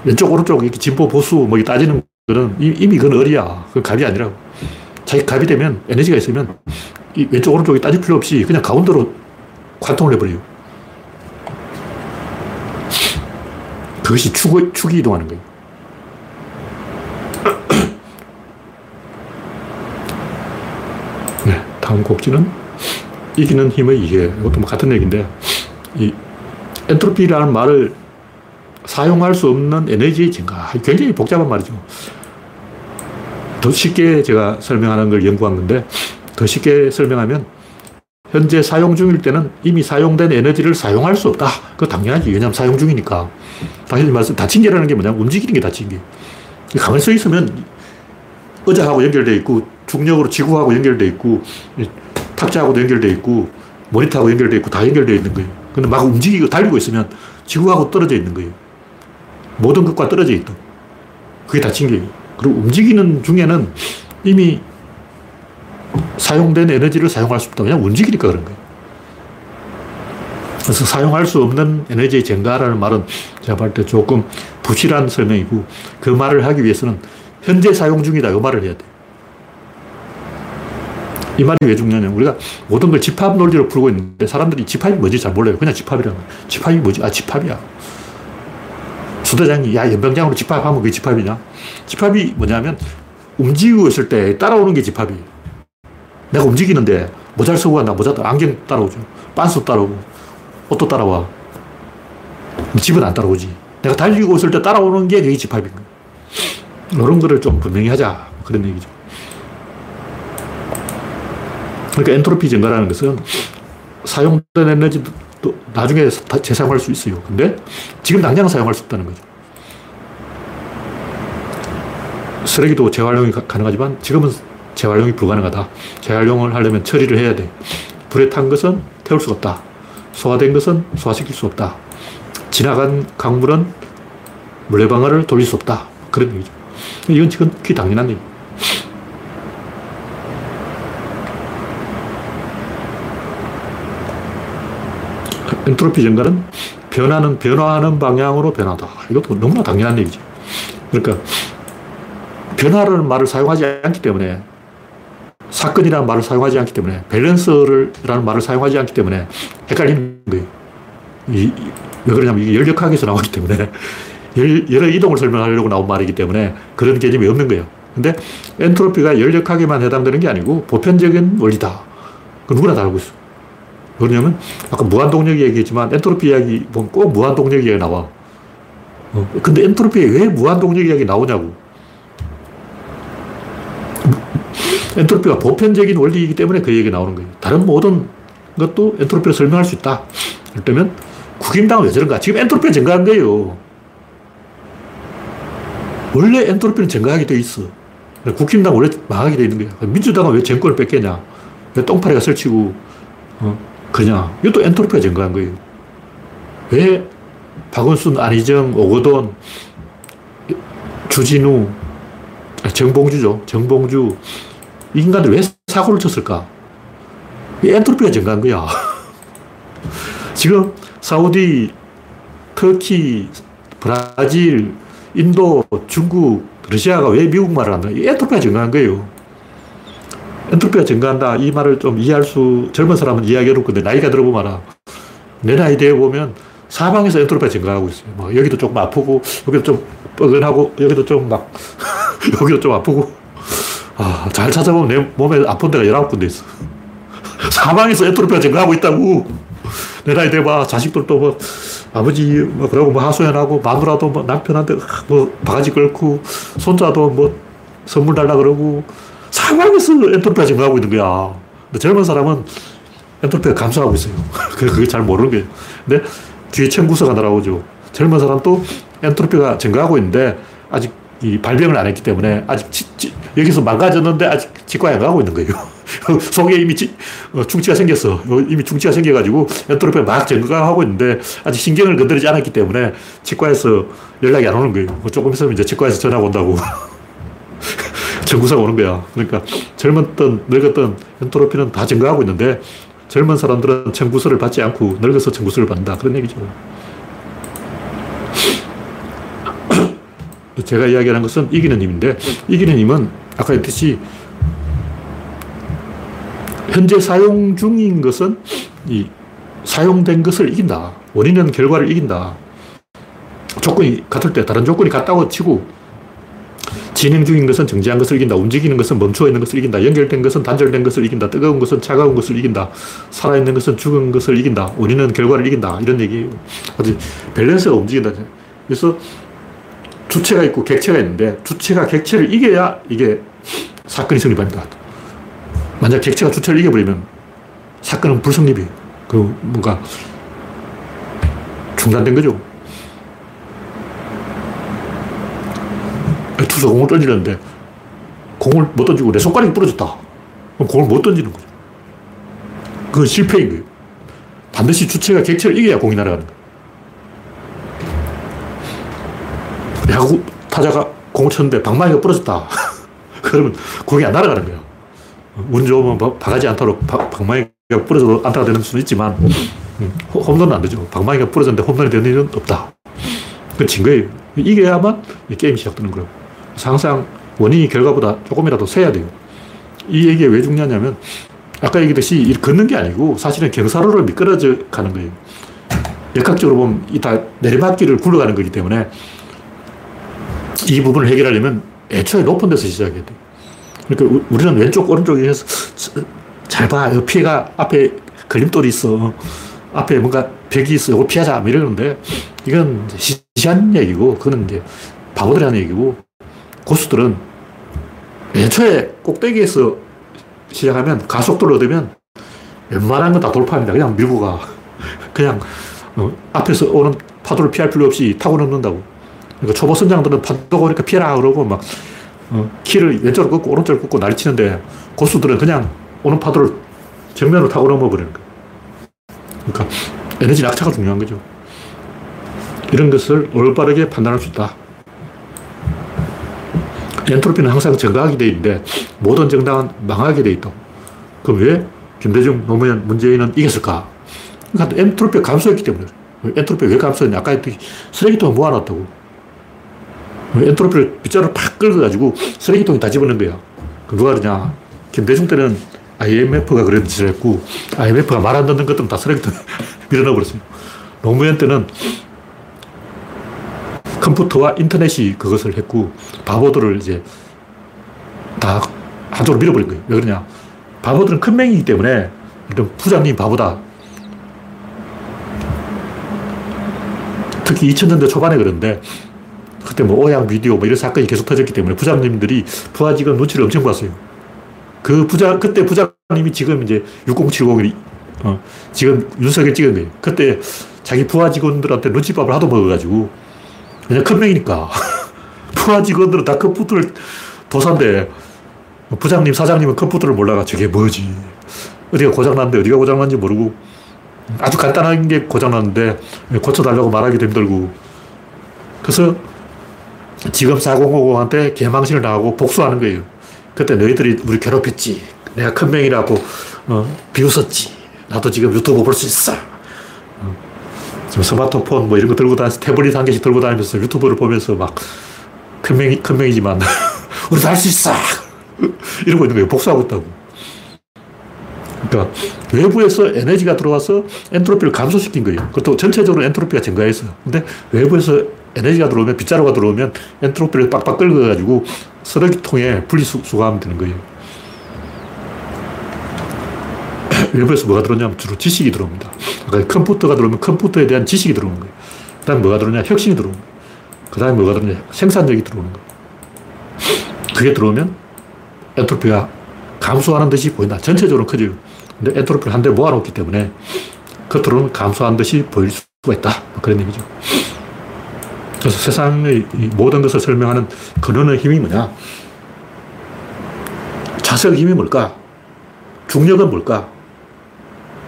왼쪽, 오른쪽, 이렇게 진보, 보수, 뭐, 따지는 거는 이미 그건 어리야. 그건 갑이 아니라고. 자기 갑이 되면, 에너지가 있으면, 이 왼쪽, 오른쪽이 따질 필요 없이 그냥 가운데로 관통을 해버려요. 그것이 축, 축이 이동하는 거예요. [clears throat] 네, 다음 곡지는 이기는 힘의 이해. 이것도 뭐 같은 얘기인데, 이 엔트로피라는 말을 사용할 수 없는 에너지의 증가. 굉장히 복잡한 말이죠. 더 쉽게 제가 설명하는 걸 연구한 건데, 더 쉽게 설명하면, 현재 사용 중일 때는 이미 사용된 에너지를 사용할 수 없다. 그거 당연하지. 왜냐하면 사용 중이니까. 다시 말씀, 다친 게라는 게 뭐냐면 움직이는 게 다친 게. 가만히 서 있으면 의자하고 연결되어 있고, 중력으로 지구하고 연결되어 있고, 탁자하고도 연결되어 있고, 모니터하고 연결되어 있고, 다 연결되어 있는 거예요. 근데 막 움직이고 달리고 있으면 지구하고 떨어져 있는 거예요. 모든 것과 떨어져 있다. 그게 다친 게 그리고 움직이는 중에는 이미 사용된 에너지를 사용할 수 없다. 그냥 움직이니까 그런 거예요. 그래서 사용할 수 없는 에너지의 증가라는 말은 제가 볼 때 조금 부실한 설명이고 그 말을 하기 위해서는 현재 사용 중이다. 이 말을 해야 돼. 이 말이 왜 중요하냐면 우리가 모든 걸 집합 논리로 풀고 있는데 사람들이 집합이 뭐지 잘 몰라요. 그냥 집합이라는 거예요. 집합이 뭐지? 아, 집합이야. 수대장이 야, 연병장으로 집합하면 그게 집합이냐? 집합이 뭐냐면 움직이고 있을 때 따라오는 게 집합이에요. 내가 움직이는데 모자를 쓰고 간다. 모자, 안경 따라오죠. 빤스 따라오고, 옷도 따라와. 집은 안 따라오지. 내가 달리고 있을 때 따라오는 게 그게 집합인 거야. 이런 거를 좀 분명히 하자. 그런 얘기죠. 그러니까 엔트로피 증가라는 것은 사용된 에너지 도 나중에 재사용할 수 있어요. 근데 지금 당장 사용할 수 없다는 거죠. 쓰레기도 재활용이 가능하지만 지금은 재활용이 불가능하다. 재활용을 하려면 처리를 해야 돼. 불에 탄 것은 태울 수 없다. 소화된 것은 소화시킬 수 없다. 지나간 강물은 물레방아를 돌릴 수 없다. 그런 얘기죠. 이건 지금 기 당연한 얘기. 엔트로피 증가는 변화는 변화하는 방향으로 변하다. 이것도 너무나 당연한 얘기죠. 그러니까 변화를 말을 사용하지 않기 때문에 사건이라는 말을 사용하지 않기 때문에 밸런스라는 말을 사용하지 않기 때문에 헷갈리는 거예요. 이, 왜 그러냐면 이게 열역학에서 나오기 때문에 열의 이동을 설명하려고 나온 말이기 때문에 그런 개념이 없는 거예요. 근데 엔트로피가 열역학에만 해당되는 게 아니고 보편적인 원리다. 그 누구나 다 알고 있어. 왜냐면 아까 무한동력 얘기했지만 엔트로피 이야기 보면 꼭 무한동력 이야기 나와. 어, 근데 엔트로피에 왜 무한동력 이야기 나오냐고. 엔트로피가 보편적인 원리이기 때문에 그 얘기 나오는 거예요. 다른 모든 것도 엔트로피로 설명할 수 있다. 그렇다면 국힘당은 왜 저런가? 지금 엔트로피가 증가한 거예요. 원래 엔트로피는 증가하게 돼 있어. 국힘당 원래 망하게 돼 있는 거야. 민주당은 왜 정권을 뺏겠냐? 왜 똥파리가 설치고, 어, 그냥. 이것도 엔트로피가 증가한 거예요. 왜 박원순, 안희정, 오거돈, 주진우, 정봉주죠. 정봉주. 이 인간들 왜 사고를 쳤을까? 엔트로피가 증가한 거야. [laughs] 지금 사우디, 터키, 브라질, 인도, 중국, 러시아가 왜 미국 말을 한다? 엔트로피가 증가한 거예요. 엔트로피가 증가한다. 이 말을 좀 이해할 수, 젊은 사람은 이해하기 어렵 건데, 나이가 들어보면 알아. 내 나이 대에 보면 사방에서 엔트로피가 증가하고 있어요. 뭐 여기도 조금 아프고, 여기도 좀 뻐근하고, 여기도 좀 막, [laughs] 여기도 좀 아프고. 아, 잘 찾아보면 내 몸에 아픈 데가 19군데 있어. 사방에서 엔트로피가 증가하고 있다고. 내 나이 돼봐. 자식들도 뭐, 아버지 뭐 그러고 뭐 하소연하고 마누라도 뭐 남편한테 뭐 바가지 끌고 손자도 뭐 선물 달라 그러고 상황에서 엔트로피가 증가하고 있는 거야. 근데 젊은 사람은 엔트로피가 감소하고 있어요. [laughs] 그게 잘 모르는 거예요. 근데 뒤에 청구서가 날아오죠. 젊은 사람도 엔트로피가 증가하고 있는데 아직 이 발병을 안 했기 때문에 아직 치, 치, 여기서 망가졌는데 아직 치과에 안 가고 있는 거예요. [laughs] 속에 이미 치, 어, 충치가 생겼어. 이미 충치가 생겨가지고 엔트로피가 막 증가하고 있는데 아직 신경을 건드리지 않았기 때문에 치과에서 연락이 안 오는 거예요. 뭐 조금 있으면 이제 치과에서 전화가 온다고. [laughs] 전구사가 오는 거야. 그러니까 젊었던, 늙었던 엔트로피는 다 증가하고 있는데 젊은 사람들은 청구서를 받지 않고 늙어서 청구서를 받는다. 그런 얘기죠. [clears throat] 제가 이야기하는 것은 이기는 힘인데, 이기는 힘은 아까 했듯이 현재 사용 중인 것은 이 사용된 것을 이긴다. 원인은 결과를 이긴다. 조건이 같을 때 다른 조건이 같다고 치고 진행 중인 것은 정지한 것을 이긴다. 움직이는 것은 멈추어 있는 것을 이긴다. 연결된 것은 단절된 것을 이긴다. 뜨거운 것은 차가운 것을 이긴다. 살아있는 것은 죽은 것을 이긴다. 원인은 결과를 이긴다. 이런 얘기예요. 아주 밸런스가 움직인다. 그래서 주체가 있고 객체가 있는데 주체가 객체를 이겨야 이게 사건이 성립합니다. 만약 객체가 주체를 이겨버리면 사건은 불성립이에요. 그 뭔가 중단된 거죠. 투수 공을 던지는데 공을 못 던지고 내 손가락이 부러졌다. 그럼 공을 못 던지는 거죠. 그건 실패인 거예요. 반드시 주체가 객체를 이겨야 공이 날아가는 거예요. 야구 타자가 공을 쳤는데 방망이가 부러졌다. [laughs] 그러면 공이 안 날아가는 거예요. 운 좋으면 바가지 안타로 방망이가 부러져도 안타가 되는 수는 있지만 음, 홈런은 안 되죠. 방망이가 부러졌는데 홈런이 되는 일은 없다. 그진 거예요. 이겨야만 게임이 시작되는 거예요. 항상 원인이 결과보다 조금이라도 세야 돼요. 이 얘기가 왜 중요하냐면 아까 얘기했듯이 걷는 게 아니고 사실은 경사로를 미끄러져 가는 거예요. 역학적으로 보면 이 다 내리막길을 굴러가는 거기 때문에 이 부분을 해결하려면 애초에 높은 데서 시작해야 돼. 그러니까 우리는 왼쪽, 오른쪽에 해서 잘 봐. 피해가 앞에 걸림돌이 있어. 앞에 뭔가 벽이 있어. 이걸 피하자. 뭐 이러는데 이건 시시한 얘기고 그거는 이제 바보들이 하는 얘기고 고수들은 애초에 꼭대기에서 시작하면 가속도를 얻으면 웬만한 건 다 돌파합니다. 그냥 밀고 가. 그냥 어, 앞에서 오는 파도를 피할 필요 없이 타고 넘는다고. 그러니까 초보 선장들은 파도가 오니까 피해라 그러고 막 어, 키를 왼쪽으로 꺾고 오른쪽으로 꺾고 난리치는데 고수들은 그냥 오는 파도를 정면으로 타고 넘어버리는 거예요. 그러니까 에너지 낙차가 중요한 거죠. 이런 것을 올바르게 판단할 수 있다. 엔트로피는 항상 증가하게 돼 있는데 모든 정당은 망하게 돼 있다. 그럼 왜 김대중, 노무현, 문재인은 이겼을까? 그러니까 엔트로피가 감소했기 때문에. 엔트로피가 왜 감소했냐? 아까 쓰레기통을 모아놨다고. 엔트로피를 빗자루 팍 긁어가지고 쓰레기통에 다 집어넣은 거야. 누가 그러냐? 김대중 때는 IMF가 그런 짓을 했고, IMF가 말 안 듣는 것들은 다 쓰레기통에 [laughs] 밀어넣어 버렸어요. 노무현 때는 컴퓨터와 인터넷이 그것을 했고, 바보들을 이제 다 한쪽으로 밀어버린 거예요. 왜 그러냐? 바보들은 큰 맹이기 때문에, 부장님 바보다. 특히 2000년대 초반에 그런데, 그때 뭐 오양 비디오 뭐 이런 사건이 계속 터졌기 때문에 부장님들이 부하 직원 눈치를 엄청 봤어요. 그 부장, 그때 부장님이 지금 이제 6070이, 어, 지금 윤석열 찍은 거예요. 그때 자기 부하 직원들한테 눈치밥을 하도 먹어가지고, 그냥 큰 명이니까. [laughs] 부하 직원들은 다 컴퓨터를 도산데, 부장님, 사장님은 컴퓨터를 몰라가 저게 뭐지. 어디가 고장났는데 어디가 고장났는지 모르고, 아주 간단한 게 고장났는데, 고쳐달라고 말하기도 힘들고, 그래서 지금 4050한테 개망신을 당하고 복수하는 거예요. 그때 너희들이 우리 괴롭혔지. 내가 큰 명이라고 어, 비웃었지. 나도 지금 유튜브 볼 수 있어. 어. 지금 스마트폰 뭐 이런 거 들고 다니면서 태블릿 한 개씩 들고 다니면서 유튜브를 보면서 막 큰 명이, 큰 명이지만 [laughs] 우리도 할 수 있어. [laughs] 이러고 있는 거예요. 복수하고 있다고. 그러니까 외부에서 에너지가 들어와서 엔트로피를 감소시킨 거예요. 그것도 전체적으로 엔트로피가 증가했어요. 근데 외부에서 에너지가 들어오면, 빗자루가 들어오면 엔트로피를 빡빡 긁어가지고 쓰레기통에 분리수거하면 되는 거예요. 외부에서 뭐가 들어오냐면 주로 지식이 들어옵니다. 그러니까 컴퓨터가 들어오면 컴퓨터에 대한 지식이 들어오는 거예요. 그 다음에 뭐가 들어오냐? 혁신이 들어오는 거예요. 그 다음에 뭐가 들어오냐? 생산력이 들어오는 거예요. 그게 들어오면 엔트로피가 감소하는 듯이 보인다. 전체적으로 커져요. 근데 엔트로피를 한대 모아놓기 때문에 겉으로는 감소한 듯이 보일 수가 있다. 뭐 그런 얘기죠. 그래서 세상의 모든 것을 설명하는 근원의 힘이 뭐냐? 자석의 힘이 뭘까? 중력은 뭘까?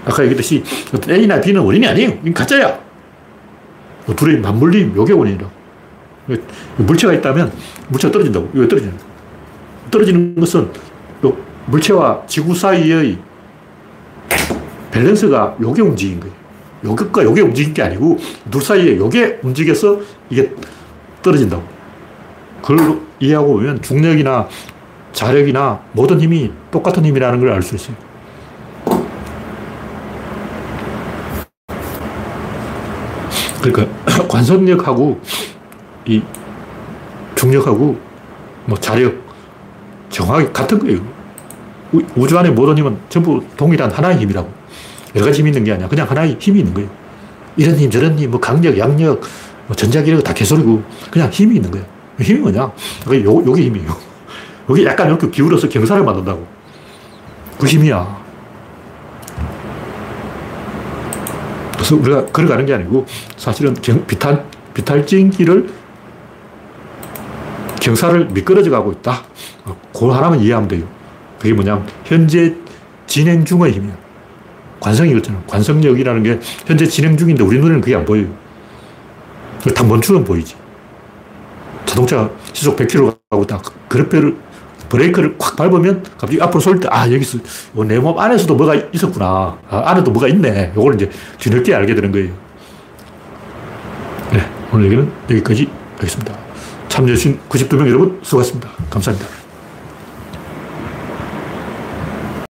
아까 얘기했듯이 A나 B는 원인이 아니에요. 이건 가짜야. 뭐 둘이 맞물림, 요게 원인이라고. 물체가 있다면 물체가 떨어진다고. 왜 떨어지는 떨어지는 것은 물체와 지구 사이의 밸런스가 요게 움직인 거예요. 요격과 요게 움직인 게 아니고 둘 사이에 요게 움직여서 이게 떨어진다고. 그걸 이해하고 보면 중력이나 자력이나 모든 힘이 똑같은 힘이라는 걸 알 수 있어요. 그러니까 [coughs] 관성력하고 이 중력하고 뭐 자력 정확히 같은 거예요. 우주 안에 모든 힘은 전부 동일한 하나의 힘이라고. 여러 가지 힘이 있는 게 아니야. 그냥 하나의 힘이 있는 거예요. 이런 힘, 저런 힘, 뭐 강력, 양력, 뭐 전자기력 다 개소리고 그냥 힘이 있는 거야. 힘이 뭐냐? 요, 요게 힘이에요. [laughs] 여기 약간 이렇게 기울어서 경사를 만든다고. 그 힘이야. 그래서 우리가 걸어가는 게 아니고 사실은 경, 비탈, 비탈진기를 경사를 미끄러져 가고 있다. 그 하나만 이해하면 돼요. 그게 뭐냐면 현재 진행 중의 힘이야. 관성이 그렇잖아. 관성력이라는 게 현재 진행 중인데 우리 눈에는 그게 안 보여요. 다 멈추면 보이지. 자동차가 시속 100km 가고 있다. 그래페를, 브레이크를 콱 밟으면 갑자기 앞으로 쏠 때, 아, 여기서, 내 몸 안에서도 뭐가 있었구나. 아, 안에도 뭐가 있네. 요걸 이제 뒤늦게 알게 되는 거예요. 네. 오늘 얘기는 여기까지 하겠습니다. 참여해주신 92명 여러분 수고하셨습니다. 감사합니다.